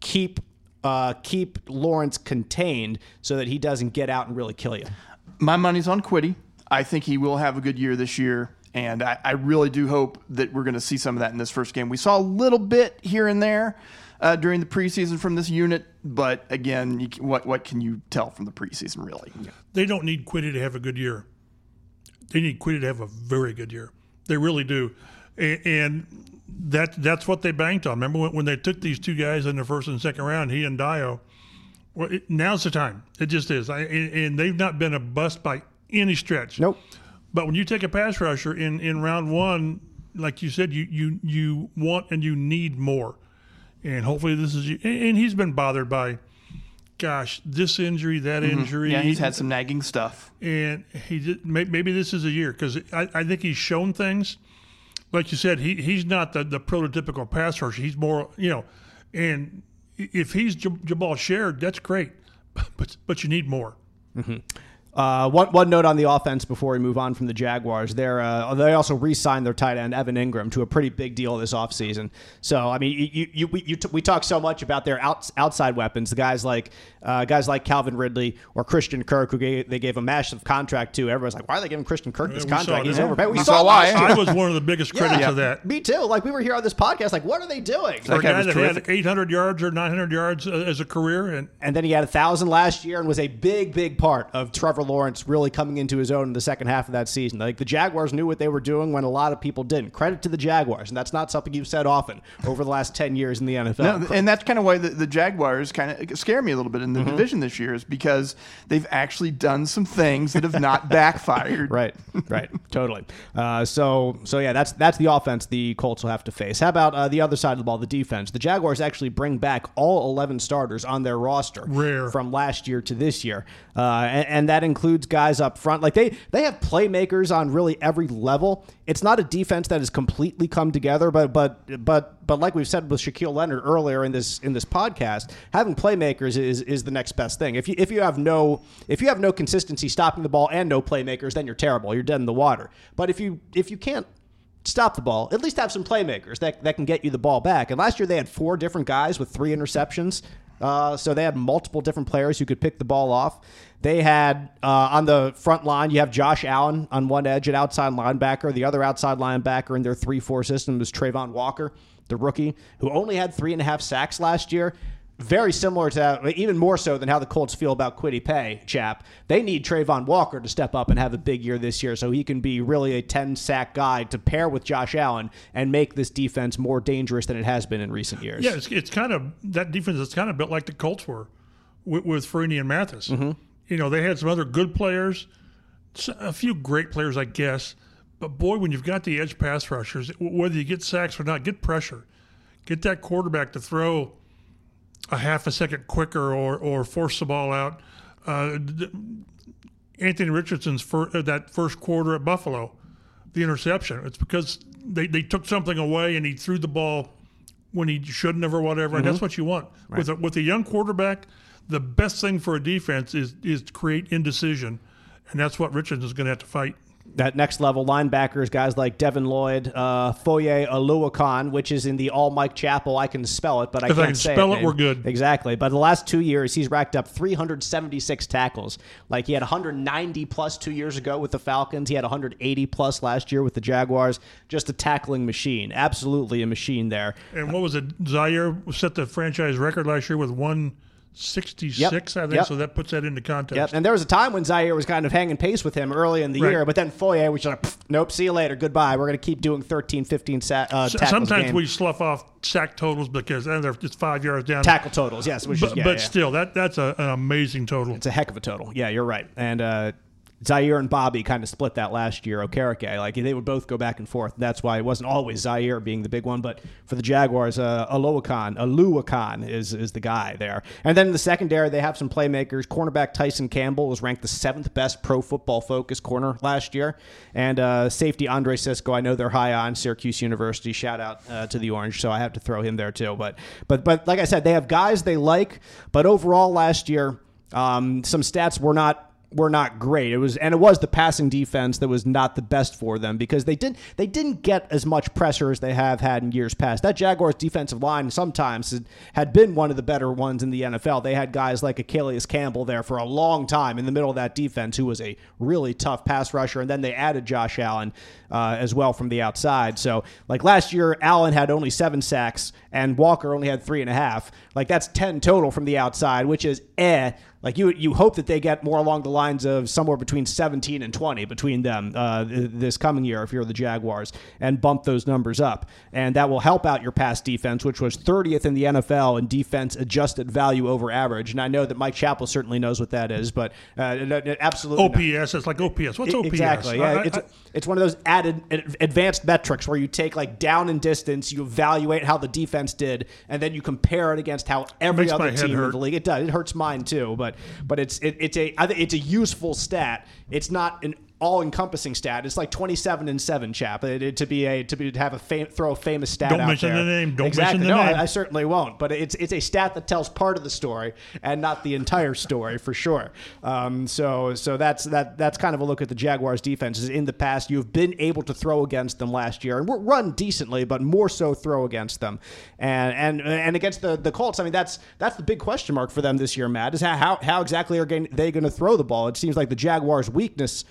keep uh, keep Lawrence contained so that he doesn't get out and really kill you? My money's on Kwity. I think he will have a good year this year. And I, I really do hope that we're going to see some of that in this first game. We saw a little bit here and there uh, during the preseason from this unit, but again, you, what what can you tell from the preseason, really? They don't need Kwity to have a good year. They need Kwity to have a very good year. They really do, and, and that that's what they banked on. Remember when, when they took these two guys in the first and second round, he and Dayo. Well, it, now's the time. It just is, I, and, and they've not been a bust by any stretch. Nope. But when you take a pass rusher in, in round one, like you said, you, you you want and you need more, and hopefully this is. And and he's been bothered by, gosh, this injury, that injury. Mm-hmm. Yeah, he's had some nagging stuff. and he did, maybe this is a year because I, I think he's shown things. Like you said, he he's not the, the prototypical pass rusher. He's more, you know, and if he's J- Jabaal Sheard, that's great, but but you need more. Uh, one, one note on the offense before we move on from the Jaguars. They're, uh, they also re signed their tight end, Evan Engram, to a pretty big deal this offseason. So, I mean, you, you, we, you t- we talk so much about their outs- outside weapons, the guys like uh, guys like Calvin Ridley or Christian Kirk, who gave, they gave a massive contract to. Everyone's like, why are they giving Christian Kirk this we contract? He's overpaid. We, We saw saw why. last. I was one of the biggest critics Yeah. of that. Me too. Like, we were here on this podcast, like, what are they doing? For a guy guy that terrific. had 800 yards or 900 yards uh, as a career, and And then he had a thousand last year and was a big, big part of Trevor Lawrence really coming into his own in the second half of that season. Like the Jaguars knew what they were doing when a lot of people didn't. Credit to the Jaguars, and that's not something you've said often over the last ten years in the NFL. No, and that's kind of why the, the Jaguars kind of scare me a little bit in the division this year is because they've actually done some things that have not backfired. Right, right, totally. Uh, so, so yeah, that's that's the offense the Colts will have to face. How about uh, the other side of the ball, the defense? The Jaguars actually bring back all eleven starters on their roster Rare. from last year to this year, uh, and, and that includes guys up front. Like they they have playmakers on really every level. It's not a defense that has completely come together, but but but but like we've said with Shaquille Leonard earlier in this in this podcast, having playmakers is is the next best thing. If you if you have no if you have no consistency stopping the ball and no playmakers, then you're terrible. You're dead in the water. But if you if you can't stop the ball, at least have some playmakers that, that can get you the ball back. And last year they had four different guys with three interceptions. Uh, so they had multiple different players who could pick the ball off. They had uh, on the front line, you have Josh Allen on one edge, an outside linebacker. The other outside linebacker in their 3 4 system was Travon Walker. the rookie, who only had three and a half sacks last year. Very similar to, even more so than how the Colts feel about Kwity Paye, chap. They need Travon Walker to step up and have a big year this year so he can be really a 10 sack guy to pair with Josh Allen and make this defense more dangerous than it has been in recent years. Yeah, it's, it's kind of that defense is kind of built like the Colts were with, with Freeney and Mathis. Mm-hmm. You know, they had some other good players, a few great players, I guess. But boy, when you've got the edge pass rushers, whether you get sacks or not, get pressure. Get that quarterback to throw a half a second quicker or, or force the ball out. Uh, Anthony Richardson's fir- uh, that first quarter at Buffalo, the interception. It's because they, they took something away and he threw the ball when he shouldn't have or whatever. And that's what you want with a, with a young quarterback. The best thing for a defense is is to create indecision, and that's what Richardson's going to have to fight. That next level linebackers, guys like Devin Lloyd, uh, Foye Oluokun, which is in the all Mike Chappell. I can spell it, but I If can't can say spell it, name. we're good. Exactly. But the last two years, he's racked up 376 tackles. Like he had 190 plus two years ago with the Falcons. He had 180 plus last year with the Jaguars. Just a tackling machine. Absolutely a machine there. And what was it? Zaire set the franchise record last year with 166, Yep. I think. Yep. So that puts that into context. Yep. And there was a time when Zaire was kind of hanging pace with him early in the Right. year, but then Foye was like, nope, see you later, goodbye. We're going to keep doing 13, 15 sa- uh, S- tackles a Sometimes we slough off sack totals because they're just five yards down. tackle totals, yes, which but is yeah, but yeah. still, that that's a, an amazing total. It's a heck of a total. Yeah, you're right. And uh, Zaire and Bobby kind of split that last year. Okereke, like they would both go back and forth. That's why it wasn't always Zaire being the big one, but for the Jaguars, uh, Oluokun, Oluokun is is the guy there. And then in the secondary, they have some playmakers. Cornerback Tyson Campbell was ranked the seventh best Pro Football Focus corner last year, and uh, safety Andre Cisco. I know they're high on Syracuse University. Shout out uh, to the Orange, so I have to throw him there too. But but but like I said, they have guys they like. But overall, last year. Um, some stats were not were not great. It was and it was the passing defense that was not the best for them because they didn't they didn't get as much pressure as they have had in years past. That Jaguars defensive line sometimes had- been one of the better ones in the NFL. They had guys like Calais Campbell there for a long time in the middle of that defense, who was a really tough pass rusher, and then they added Josh Allen uh, as well from the outside. So like last year, Allen had only seven sacks and Walker only had three and a half. Like that's ten total from the outside, which is eh. Like you, you hope that they get more along the lines of somewhere between 17 and 20 between them uh, this coming year if you're the Jaguars and bump those numbers up, and that will help out your pass defense, which was 30th in the NFL in defense adjusted value over average. And I know that Mike Chappell certainly knows what that is, but uh, absolutely not. OPS, it's like OPS. What's OPS? Exactly. Yeah, I- it's I- it's one of those added advanced metrics where you take like down and distance, you evaluate how the defense did, and then you compare it against how every other team in the league. It does. It hurts mine too, but but it's it, it's a it's a useful stat. It's not an all-encompassing stat. It's like 27 and seven, chap. It, it- to be a to be to have a fam- throw a famous stat. Don't out mention there. the name. Don't exactly. mention the no, name. I, I certainly won't. But it's it's a stat that tells part of the story and not the entire story for sure. Um, so so that's that that's kind of a look at the Jaguars' defenses. In the past, you've been able to throw against them last year and run decently, but more so throw against them. And and and against the the Colts, I mean that's that's the big question mark for them this year. Matt is how how, how exactly are they going to throw the ball? It seems like the Jaguars' weakness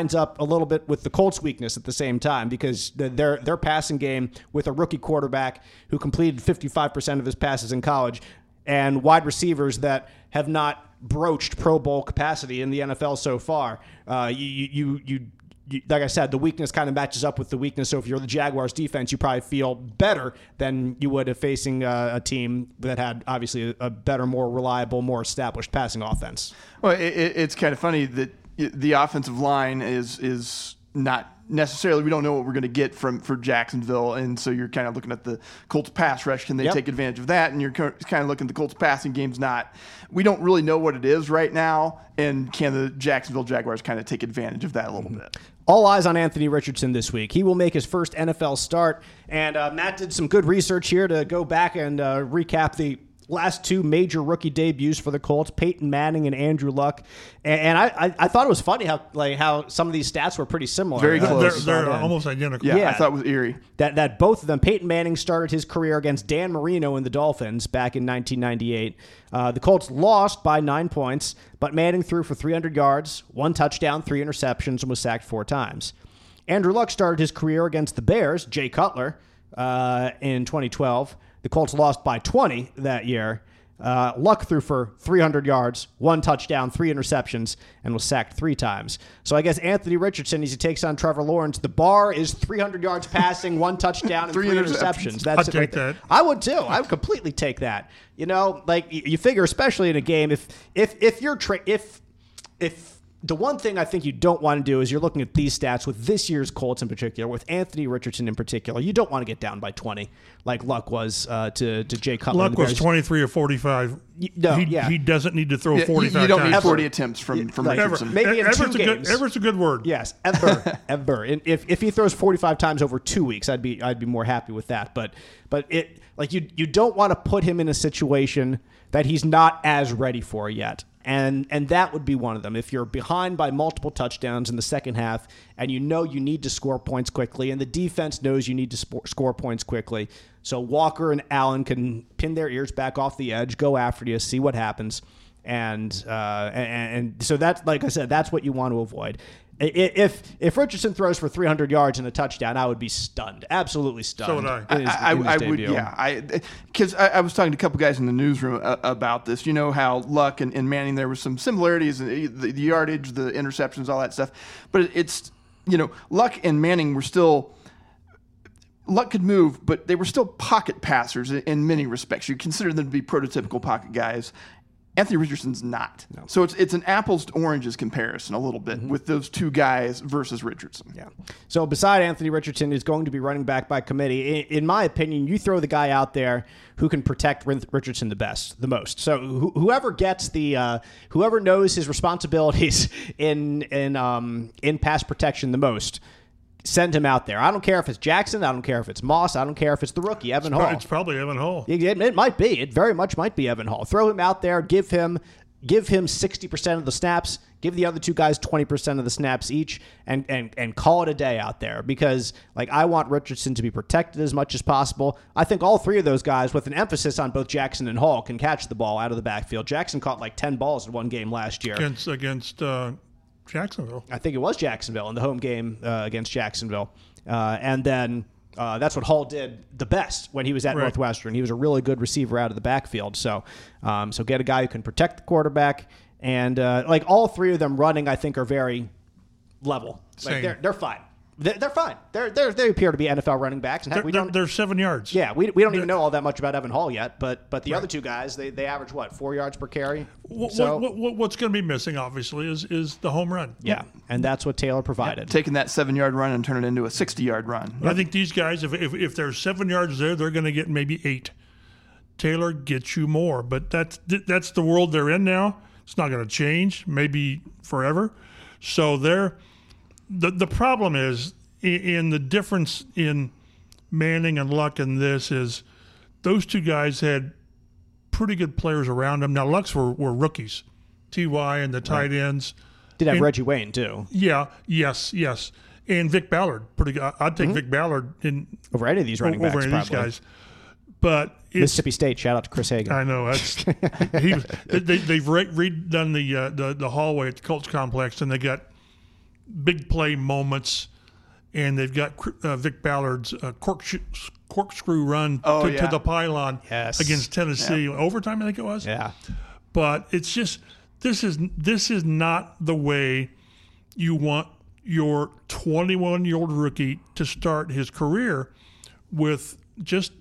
lines up a little bit with the Colts' weakness at the same time because the, their their passing game with a rookie quarterback who completed 55% of his passes in college and wide receivers that have not broached Pro Bowl capacity in the NFL so far. Uh, you, you, you, you, like I said, the weakness kind of matches up with the weakness. So if you're the Jaguars defense, you probably feel better than you would if facing uh, a team that had obviously a, a better, more reliable, more established passing offense. Well, it, it, it's kind of funny that the offensive line is is not necessarily. We don't know what we're going to get from for Jacksonville, and so you're kind of looking at the Colts pass rush. Can they Yep. take advantage of that? And you're kind of looking at the Colts passing game's not. We don't really know what it is right now, and can the Jacksonville Jaguars kind of take advantage of that a little bit? All eyes on Anthony Richardson this week. He will make his first NFL start. And uh, Matt did some good research here to go back and uh, recap the last two major rookie debuts for the Colts: Peyton Manning and Andrew Luck. And, and I, I, I thought it was funny how like how some of these stats were pretty similar. Very close. they're, they're brought almost identical. Yeah, Yeah. I thought it was eerie. that that both of them, Peyton Manning started his career against Dan Marino in the Dolphins back in 1998. Uh, the Colts lost by nine points, but Manning threw for 300 yards, one touchdown, three interceptions, and was sacked four times. Andrew Luck started his career against the Bears, Jay Cutler, uh, in 2012. The Colts lost by 20 that year. Uh, Luck threw for 300 yards, one touchdown, three interceptions, and was sacked three times. So I guess Anthony Richardson, as he takes on Trevor Lawrence, the bar is 300 yards passing, one touchdown, and three, Three interceptions. interceptions. That's I'd it right that. I would too. I would completely take that. You know, like you figure, especially in a game, if if if you're tra- if if the one thing I think you don't want to do is you're looking at these stats with this year's Colts in particular, with Anthony Richardson in particular. You don't want to get down by 20 like Luck was uh, to to Jay Cutler. Luck was 23 or 45. Y- no, he, yeah. he doesn't need to throw Yeah, you, 45 you don't times. need Ever. 40 attempts from, from like- Ever. Richardson. Maybe in Ever's two a good, games. ever's a good word. Yes, ever, ever. And if, if he throws 45 times over two weeks, I'd be I'd be more happy with that. But but it like you you don't want to put him in a situation that he's not as ready for yet. And and that would be one of them. If you're behind by multiple touchdowns in the second half, and you know you need to score points quickly, and the defense knows you need to spo- score points quickly, so Walker and Allen can pin their ears back off the edge, go after you, see what happens and uh, and, and so that's like I said, that's what you want to avoid. I- i- If if Richardson throws for 300 yards and a touchdown, I would be stunned, absolutely stunned. So would I. his- I, his I, I would, yeah. I because I, I was talking to a couple guys in the newsroom uh, about this. You know how Luck and, and Manning there were some similarities, uh, the, the yardage, the interceptions, all that stuff. But it's you know Luck and Manning were still. Luck could move, but they were still pocket passers in, in many respects. You consider them to be prototypical pocket guys. Anthony Richardson's not. So it's it's an apples to oranges comparison a little bit with those two guys versus Richardson. Yeah. So beside Anthony Richardson is going to be running back by committee. In, in my opinion, you throw the guy out there who can protect Richardson the best, the most. So who whoever gets the uh, whoever knows his responsibilities in in um, in pass protection the most. Send him out there. I don't care if it's Jackson. I don't care if it's Moss. I don't care if it's the rookie Evan Hull. It's probably Evan Hull. It, it, it might be. It very much might be Evan Hull. Throw him out there. Give him give him sixty percent of the snaps. Give the other two guys twenty percent of the snaps each, and and and call it a day out there. Because like I want Richardson to be protected as much as possible. I think all three of those guys, with an emphasis on both Jackson and Hull, can catch the ball out of the backfield. Jackson caught like ten balls in one game last year. against against uh, Jacksonville. I think it was Jacksonville in the home game uh, against Jacksonville, uh, and then uh, that's what Hull did the best when he was at Right. Northwestern. He was a really good receiver out of the backfield. So, um, so get a guy who can protect the quarterback, and uh, like all three of them running, I think are very level. Like they're they're fine. They're, they're fine. They're, they're they appear to be NFL running backs, and heck, They're, we don't. they're seven yards. yeah, we, we don't even know all that much about Evan Hull yet, but but the other two guys, they, they average what four yards per carry. What, so what, what, what's going to be missing, obviously, is is the home run. yeah, and that's what Taylor provided. Taking that seven yard run and turn it into a 60 yard run. I think these guys, if, if, if there's seven yards there, they're going to get maybe eight. Taylor gets you more, but that's that's the world they're in now. It's not going to change, maybe forever. So they're the the problem is in, the difference in Manning and Luck in this is those two guys had pretty good players around them. Now Luck's were, were rookies, Ty and the tight ends. Did have and- Reggie Wayne too Yeah, yes, yes, and Vick Ballard, pretty good. I'd take Vick Ballard in over any of these running backs. over any of these guys. But Mississippi State. Shout out to Chris Hagan. I know that's he. They, they've re- redone the, uh, the the hallway at the Colts complex, and they got big play moments, and they've got uh, Vick Ballard's uh, cork corkscrew run Oh, to, yeah. to the pylon Yes. against Tennessee overtime. I think it was yeah. but it's just this is this is not the way you want your 21 year old rookie to start his career with just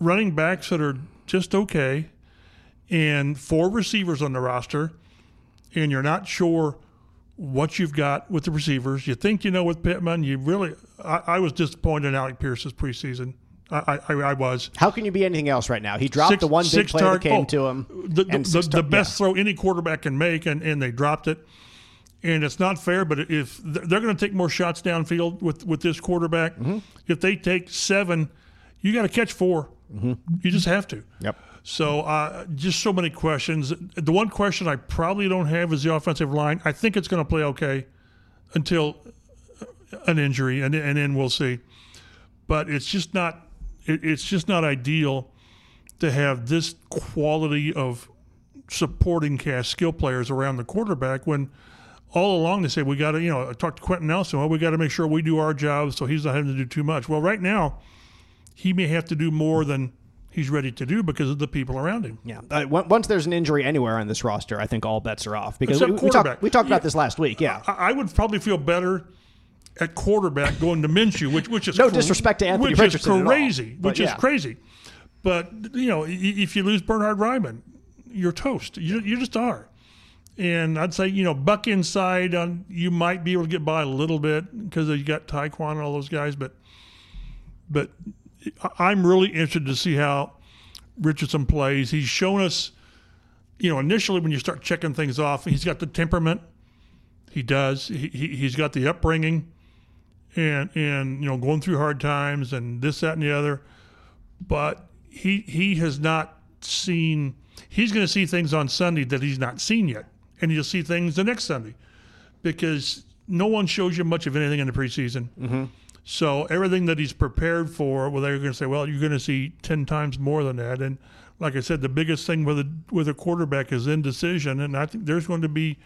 running backs that are just okay and four receivers on the roster and you're not sure what you've got with the receivers you think you know with Pittman you really I, I was disappointed in Alec Pierce's preseason I, I, I was How can you be anything else right now? He dropped Six- the one big play that came oh, to him. The, the, and the, six the tar- best throw any quarterback can make, and, and they dropped it. And it's not fair, but if they're going to take more shots downfield with, with this quarterback, Mm-hmm. if they take seven, you got to catch 4 You just have to. Mm-hmm. Yep. So uh, just so many questions. The one question I probably don't have is the offensive line. I think it's going to play okay until an injury, and and then we'll see. But it's just not. It, it's just not ideal to have this quality of supporting cast skill players around the quarterback when all along they say we got to you know I talked to Quenton Nelson well we got to make sure we do our job so he's not having to do too much well right now he may have to do more than he's ready to do because of the people around him. Yeah. Uh, on- once there's an injury anywhere on this roster, I think all bets are off because Except we, we talked, we talked Yeah. about this last week. Yeah. I, I would probably feel better at quarterback going to Minshew, which which is No disrespect to Anthony which Richardson is all, crazy, but which yeah. is crazy. But you know, if you lose Bernhard Raimann, you're toast. You you just are. And I'd say you know Buck inside on you might be able to get by a little bit because you got Tyquan and all those guys, but but I'm really interested to see how Richardson plays. He's shown us, you know, initially when you start checking things off, he's got the temperament. He does. He, he he's got the upbringing, and and you know going through hard times and this that and the other, but he he has not seen. He's going to see things on Sunday that he's not seen yet, and you'll see things the next Sunday, because no one shows you much of anything in the preseason. Mm-hmm. So everything that he's prepared for, well, they're going to say, well, you're going to see ten times more than that. And like I said, the biggest thing with a with a quarterback is indecision, and I think there's going to be,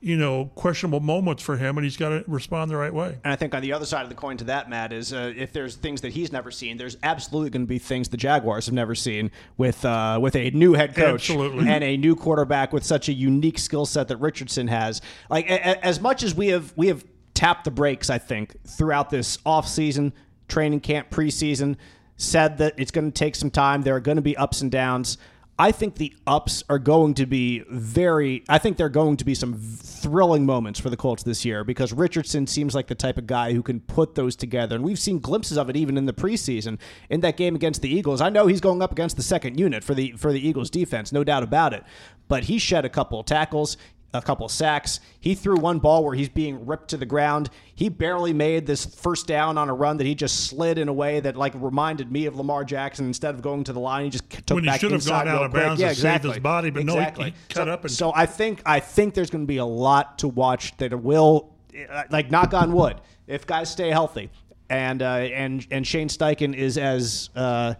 you know, questionable moments for him, and he's got to respond the right way. And I think on the other side of the coin to that, Matt, is uh, if there's things that he's never seen, there's absolutely going to be things the Jaguars have never seen with uh, with a new head coach Absolutely. and a new quarterback with such a unique skill set that Richardson has. Like a, a- as much as we have we have tapped the brakes, I think throughout this offseason, training camp, preseason, said that it's going to take some time. There are going to be ups and downs. I think the ups are going to be very. I think there are going to be some thrilling moments for the Colts this year because Richardson seems like the type of guy who can put those together, and we've seen glimpses of it even in the preseason in that game against the Eagles. I know he's going up against the second unit for the for the Eagles defense, no doubt about it. But he shed a couple of tackles a couple sacks. He threw one ball where he's being ripped to the ground. He barely made this first down on a run that he just slid in a way that like reminded me of Lamar Jackson. Instead of going to the line, he just took When he back should have inside gone out of quick. bounds yeah, exactly. his body, but no, he- he cut so, up and- so I think I think there's going to be a lot to watch that will, uh, like knock on wood, if guys stay healthy, and uh, and and Shane Steichen is as uh,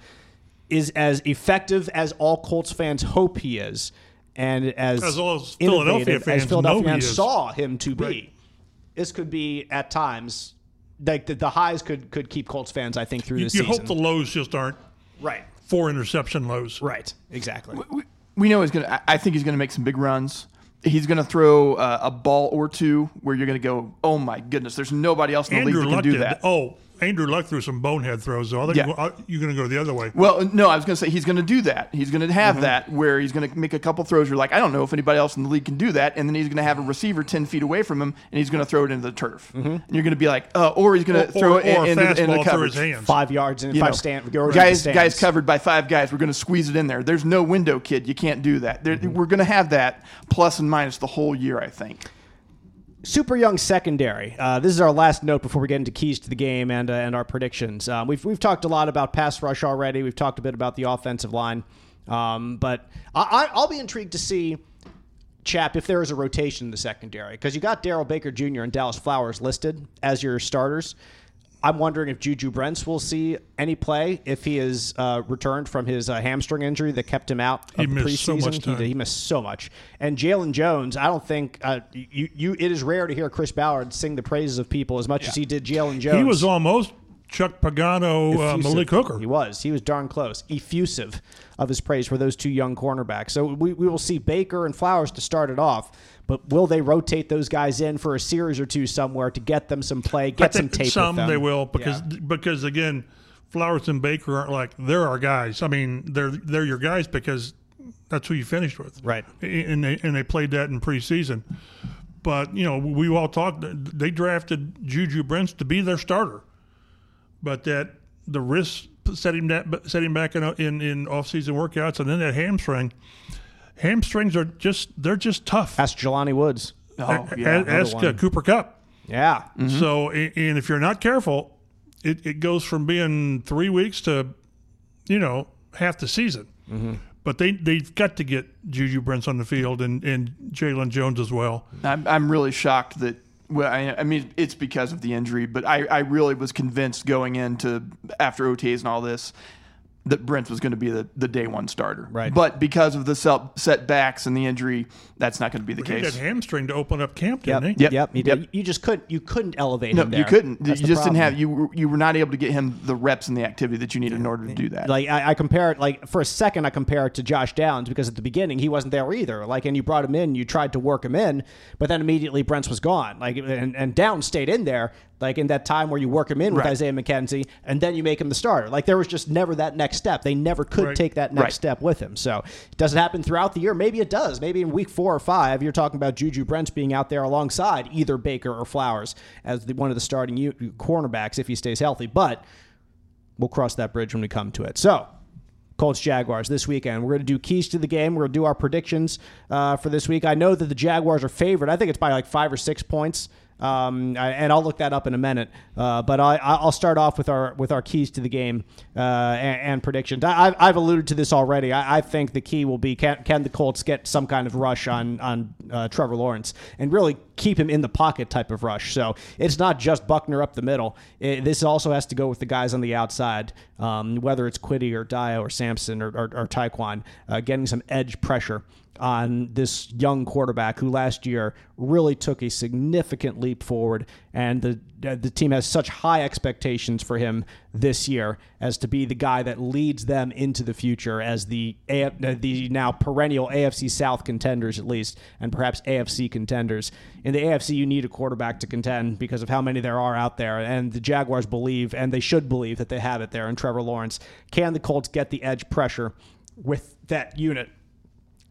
is as effective as all Colts fans hope he is, and as As all Philadelphia fans as Philadelphia fans saw him to be. Right. This could be at times like the, the highs could could keep Colts fans, I think, through You, this you season. hope the lows just aren't right, four interception lows. right, exactly. we, we know he's gonna. I- I think he's gonna make some big runs. He's gonna throw uh, a ball or two where you're gonna go, oh my goodness, there's nobody else in the Andrew league that Luck can do did. that. Oh, Andrew Luck threw some bonehead throws. So I think Yeah. uh, you're going to go the other way. Well, no, I was going to say he's going to do that. He's going to have Mm-hmm. that where he's going to make a couple throws. You're like, I don't know if anybody else in the league can do that, and then he's going to have a receiver ten feet away from him, and he's going to throw it into the turf. And you're going to be like, uh, or he's going to Mm-hmm. Or, throw or, it in, a into, into fastball the coverage. his hands. Five yards and You five know, stand guys, the guys covered by five guys. We're going to squeeze it in there. There's no window, kid. You can't do that. There, We're going to have that plus and minus the whole year. I think. Super young secondary. Uh, this is our last note before we get into keys to the game and uh, and our predictions. Um, we've we've talked a lot about pass rush already. We've talked a bit about the offensive line, um, but I, I'll be intrigued to see. Chap, if there is a rotation in the secondary, because you got Darrell Baker Jr. and Dallas Flowers listed as your starters. I'm wondering if Juju Brents will see any play if he is uh, returned from his uh, hamstring injury that kept him out He the missed so much time. did- he missed so much. And Jalen Jones, I don't think uh, you you. It is rare to hear Chris Ballard sing the praises of people as much as he did Jalen Jones. He was almost Chuck Pagano, uh, Malik Hooker. He was. He was darn close. Effusive of his praise for those two young cornerbacks. So we, we will see Baker and Flowers to start it off. But will they rotate those guys in for a series or two somewhere to get them some play, get some tape? with some they will because Yeah. because again, Flowers and Baker aren't like they're our guys. I mean, they're they're your guys because that's who you finished with, Right. And they and they played that in preseason. But you know, we all talked. They drafted Juju Brents to be their starter, but that the risk set him that set him back in in, in off season workouts, and then that hamstring. Hamstrings are just they're just tough. Ask Jelani Woods. Oh A- yeah. Ask uh. Cooper Kupp. Yeah. So, a- and if you're not careful, it, it goes from being three weeks to, you know, half the season. But they, they've got to get Juju Brents on the field and, and Jalen Jones as well. I'm, I'm really shocked that. Well, I, I mean, it's because of the injury, but I, I really was convinced going into after OTAs and all this. That Brent was going to be the, the day one starter. Right. But because of the sel- setbacks and the injury, that's not going to be the He got case. hamstring to open up camp, didn't Yep. he? Yep. Yep. You, did. Yep. you just couldn't. You couldn't elevate No, him. you couldn't. That's you the just didn't have you. were- You were not able to get him the reps and the activity that you needed in order to do that. Like I, I compare it, like for a second, I compare it to Josh Downs because at the beginning he wasn't there either. Like, and you brought him in, you tried to work him in, but then immediately Brents was gone. Like, and, and Downs stayed in there, like in that time where you work him in with Right. Isaiah McKenzie, and then you make him the starter. Like there was just never that next step. They never could Right. take that next Right. step with him. So does it happen throughout the year? Maybe it does. Maybe in week four or five, you're talking about Juju Brents being out there alongside either Baker or Flowers as the, one of the starting u- cornerbacks if he stays healthy. But we'll cross that bridge when we come to it. So, Colts Jaguars this weekend. We're going to do keys to the game. We're going to do our predictions uh, for this week. I know that the Jaguars are favored. I think it's by like five or six points. Um, and I'll look that up in a minute. Uh, but I, I'll start off with our with our keys to the game uh, and, and predictions. I, I've, I've alluded to this already. I, I think the key will be can, can the Colts get some kind of rush on on uh, Trevor Lawrence and really keep him in the pocket type of rush. So it's not just Buckner up the middle. It, this also has to go with the guys on the outside, um, whether it's Kwity or Dayo or Samson or, or, or Tyquan, uh, getting some edge pressure on this young quarterback who last year really took a significant leap forward, and the the team has such high expectations for him this year as to be the guy that leads them into the future as the uh, the now perennial AFC South contenders at least, and perhaps AFC contenders. In the AFC, you need a quarterback to contend because of how many there are out there, and the Jaguars believe, and they should believe that they have it there in Trevor Lawrence. Can the Colts get the edge pressure with that unit?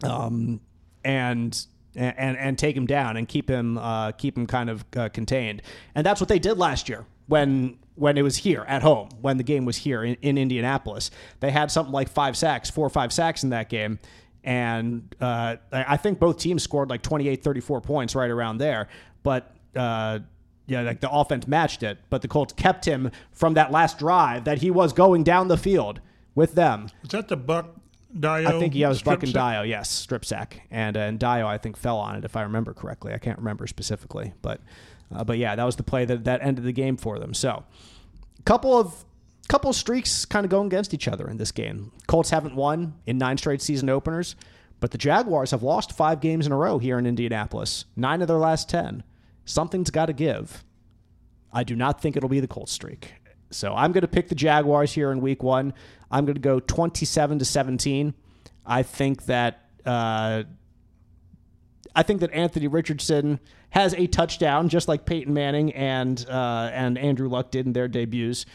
Um, and and and take him down and keep him uh, keep him kind of uh, contained. And that's what they did last year when when it was here at home when the game was here in, in Indianapolis. They had something like five sacks, four or five sacks in that game. And uh, I think both teams scored like 28, 34 points right around there. But uh, yeah, like the offense matched it, but the Colts kept him from that last drive that he was going down the field with them. Is that the Buck Dayo? I think he was fucking? Dayo, yes, strip sack, and uh, and Dayo I think fell on it if I remember correctly. I can't remember specifically, but uh, but yeah, that was the play that that ended the game for them. So, couple of couple of streaks kind of going against each other in this game. Colts haven't won in nine straight season openers, but the Jaguars have lost five games in a row here in Indianapolis. Nine of their last ten. Something's got to give. I do not think it'll be the Colts streak. So I'm going to pick the Jaguars here in Week One. I'm going to go 27 to 17. I think that uh, I think that Anthony Richardson has a touchdown, just like Peyton Manning and uh, and Andrew Luck did in their debuts.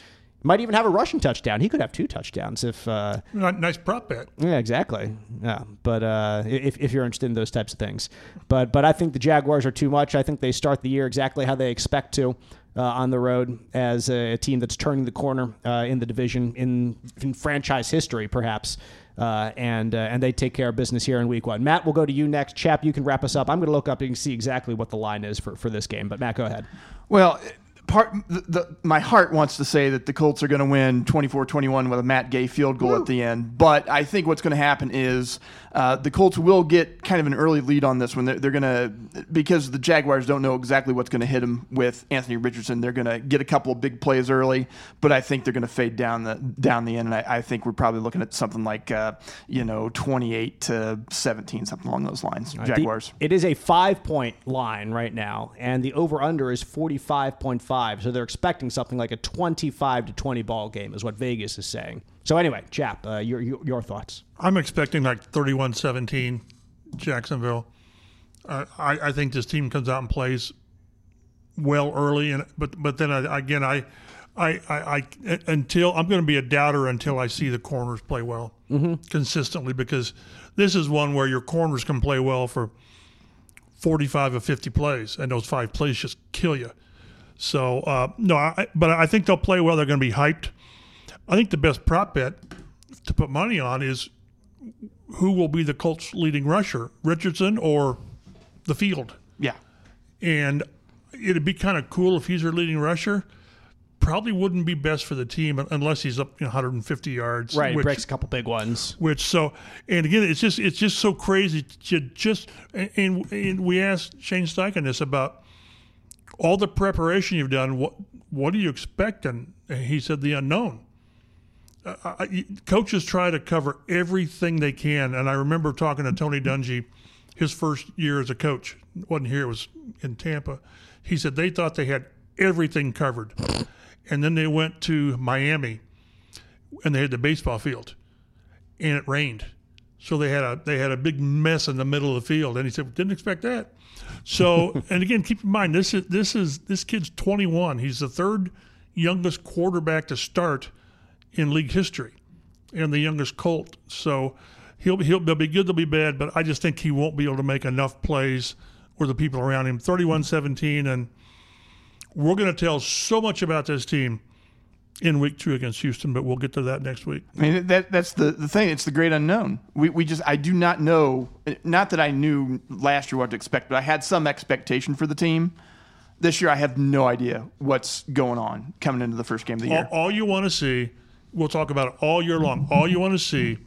Might even have a rushing touchdown. He could have two touchdowns if. Uh, Nice prop bet. yeah, exactly. Yeah, but uh, if, if you're interested in those types of things, but but I think the Jaguars are too much. I think they start the year exactly how they expect to uh, on the road as a, team that's turning the corner uh, in the division in, in franchise history, perhaps. Uh, and uh, and they take care of business here in week one. Matt, we'll go to you next. Chap, you can wrap us up. I'm going to look up and see exactly what the line is for, for this game. But Matt, go ahead. Well, part the, the, my heart wants to say that the Colts are going to win 24-21 with a Matt Gay field goal at the end, but I think what's going to happen is uh, the Colts will get kind of an early lead on this one. They're, they're going to because the Jaguars don't know exactly what's going to hit them with Anthony Richardson. They're going to get a couple of big plays early, but I think they're going to fade down the down the end, and I, I think we're probably looking at something like uh, you know 28 to 17, something along those lines. The- Jaguars. it is a five point line right now, and the over under is 45.5. So they're expecting something like a 25 to 20 ball game, is what Vegas is saying. So, anyway, Chap, uh, your, your, your thoughts. I'm expecting like 31-17 Jacksonville. Uh, I, I think this team comes out and plays well early, and but but then I, again I, I, I, I until I'm going to be a doubter until I see the corners play well consistently because this is one where your corners can play well for 45 or 50 plays, and those five plays just kill you. So uh, no, I, but I think they'll play well. They're going to be hyped. I think the best prop bet to put money on is who will be the Colts' leading rusher, Richardson or the field. Yeah. And it'd be kind of cool if he's their leading rusher. Probably wouldn't be best for the team unless he's up you know, 150 yards. Right, which, breaks a couple big ones. which so and again it's just it's just so crazy to just and, and, we asked Shane Steichen this about all the preparation you've done what what do you expect and he said the unknown I, coaches try to cover everything they can. And I remember talking to Tony Dungy, his first year as a coach, wasn't here, it was in Tampa. He said they thought they had everything covered. And then they went to Miami and they had the baseball field and it rained. So they had a they had a big mess in the middle of the field, and he said, "Didn't expect that." So, and again, keep in mind this is this is this kid's 21. He's the third youngest quarterback to start in league history, and the youngest Colt. So he'll he'll they'll be good, they'll be bad, but I just think he won't be able to make enough plays or the people around him. 31-17, and we're going to tell so much about this team in week two against Houston, but we'll get to that next week. I mean, that that's the, the thing. It's the great unknown. We, we just, I do not know. Not that I knew last year what to expect, but I had some expectation for the team. This year, I have no idea what's going on coming into the first game of the year. All, all you want to see, we'll talk about it all year long. All you want to see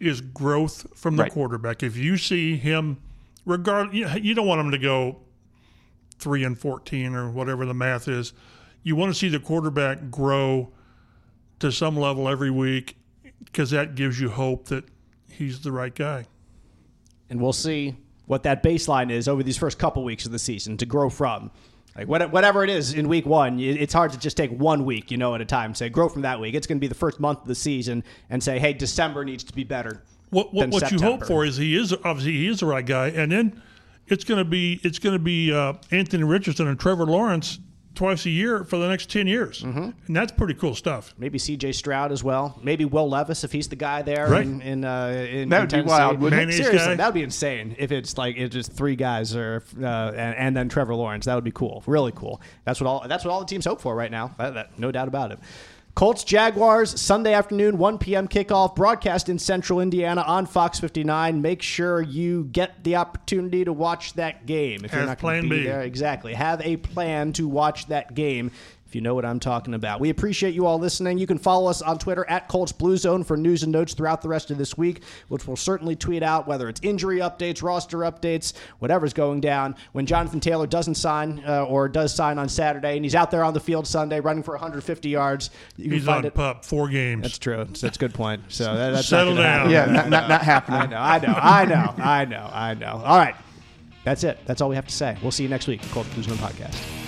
is growth from the Right. quarterback. If you see him, regard, you, you don't want him to go three and fourteen or whatever the math is. You want to see the quarterback grow to some level every week because that gives you hope that he's the right guy. and we'll see what that baseline is over these first couple weeks of the season to grow from. Like what- whatever it is in week one, it's hard to just take one week, you know, at a time. Say grow from that week. It's going to be the first month of the season, and say, hey, December needs to be better. What what, what you hope for is he is obviously he is the right guy, and then it's going to be it's going to be uh, Anthony Richardson and Trevor Lawrence twice a year for the next ten years, Mm-hmm. and that's pretty cool stuff. Maybe C.J. Stroud as well. Maybe Will Levis if he's the guy there Right. in in, uh, in that would be Tennessee. wild, wouldn't it? Seriously, guy? that would be insane if it's like it's just three guys or uh, and, and then Trevor Lawrence. That would be cool, really cool. That's what all that's what all the teams hope for right now. That, that- no doubt about it. Colts Jaguars Sunday afternoon 1 p.m. kickoff broadcast in Central Indiana on Fox 59. Make sure you get the opportunity to watch that game if you're not going plan to be B. there. Exactly. Have a plan to watch that game if you know what I'm talking about. We appreciate you all listening. You can follow us on Twitter at Colts Blue Zone for news and notes throughout the rest of this week, which we'll certainly tweet out whether it's injury updates, roster updates, whatever's going down. When Jonathan Taylor doesn't sign uh, or does sign on Saturday and he's out there on the field Sunday running for 150 yards, you can He's find on it. pup four games. That's true. So that's a good point. So that, that's Settle down. happen. yeah, not, not, not I know, I know, I know, I know, I know. All right. That's it. That's all we have to say. We'll see you next week. Colts Blue Zone Podcast.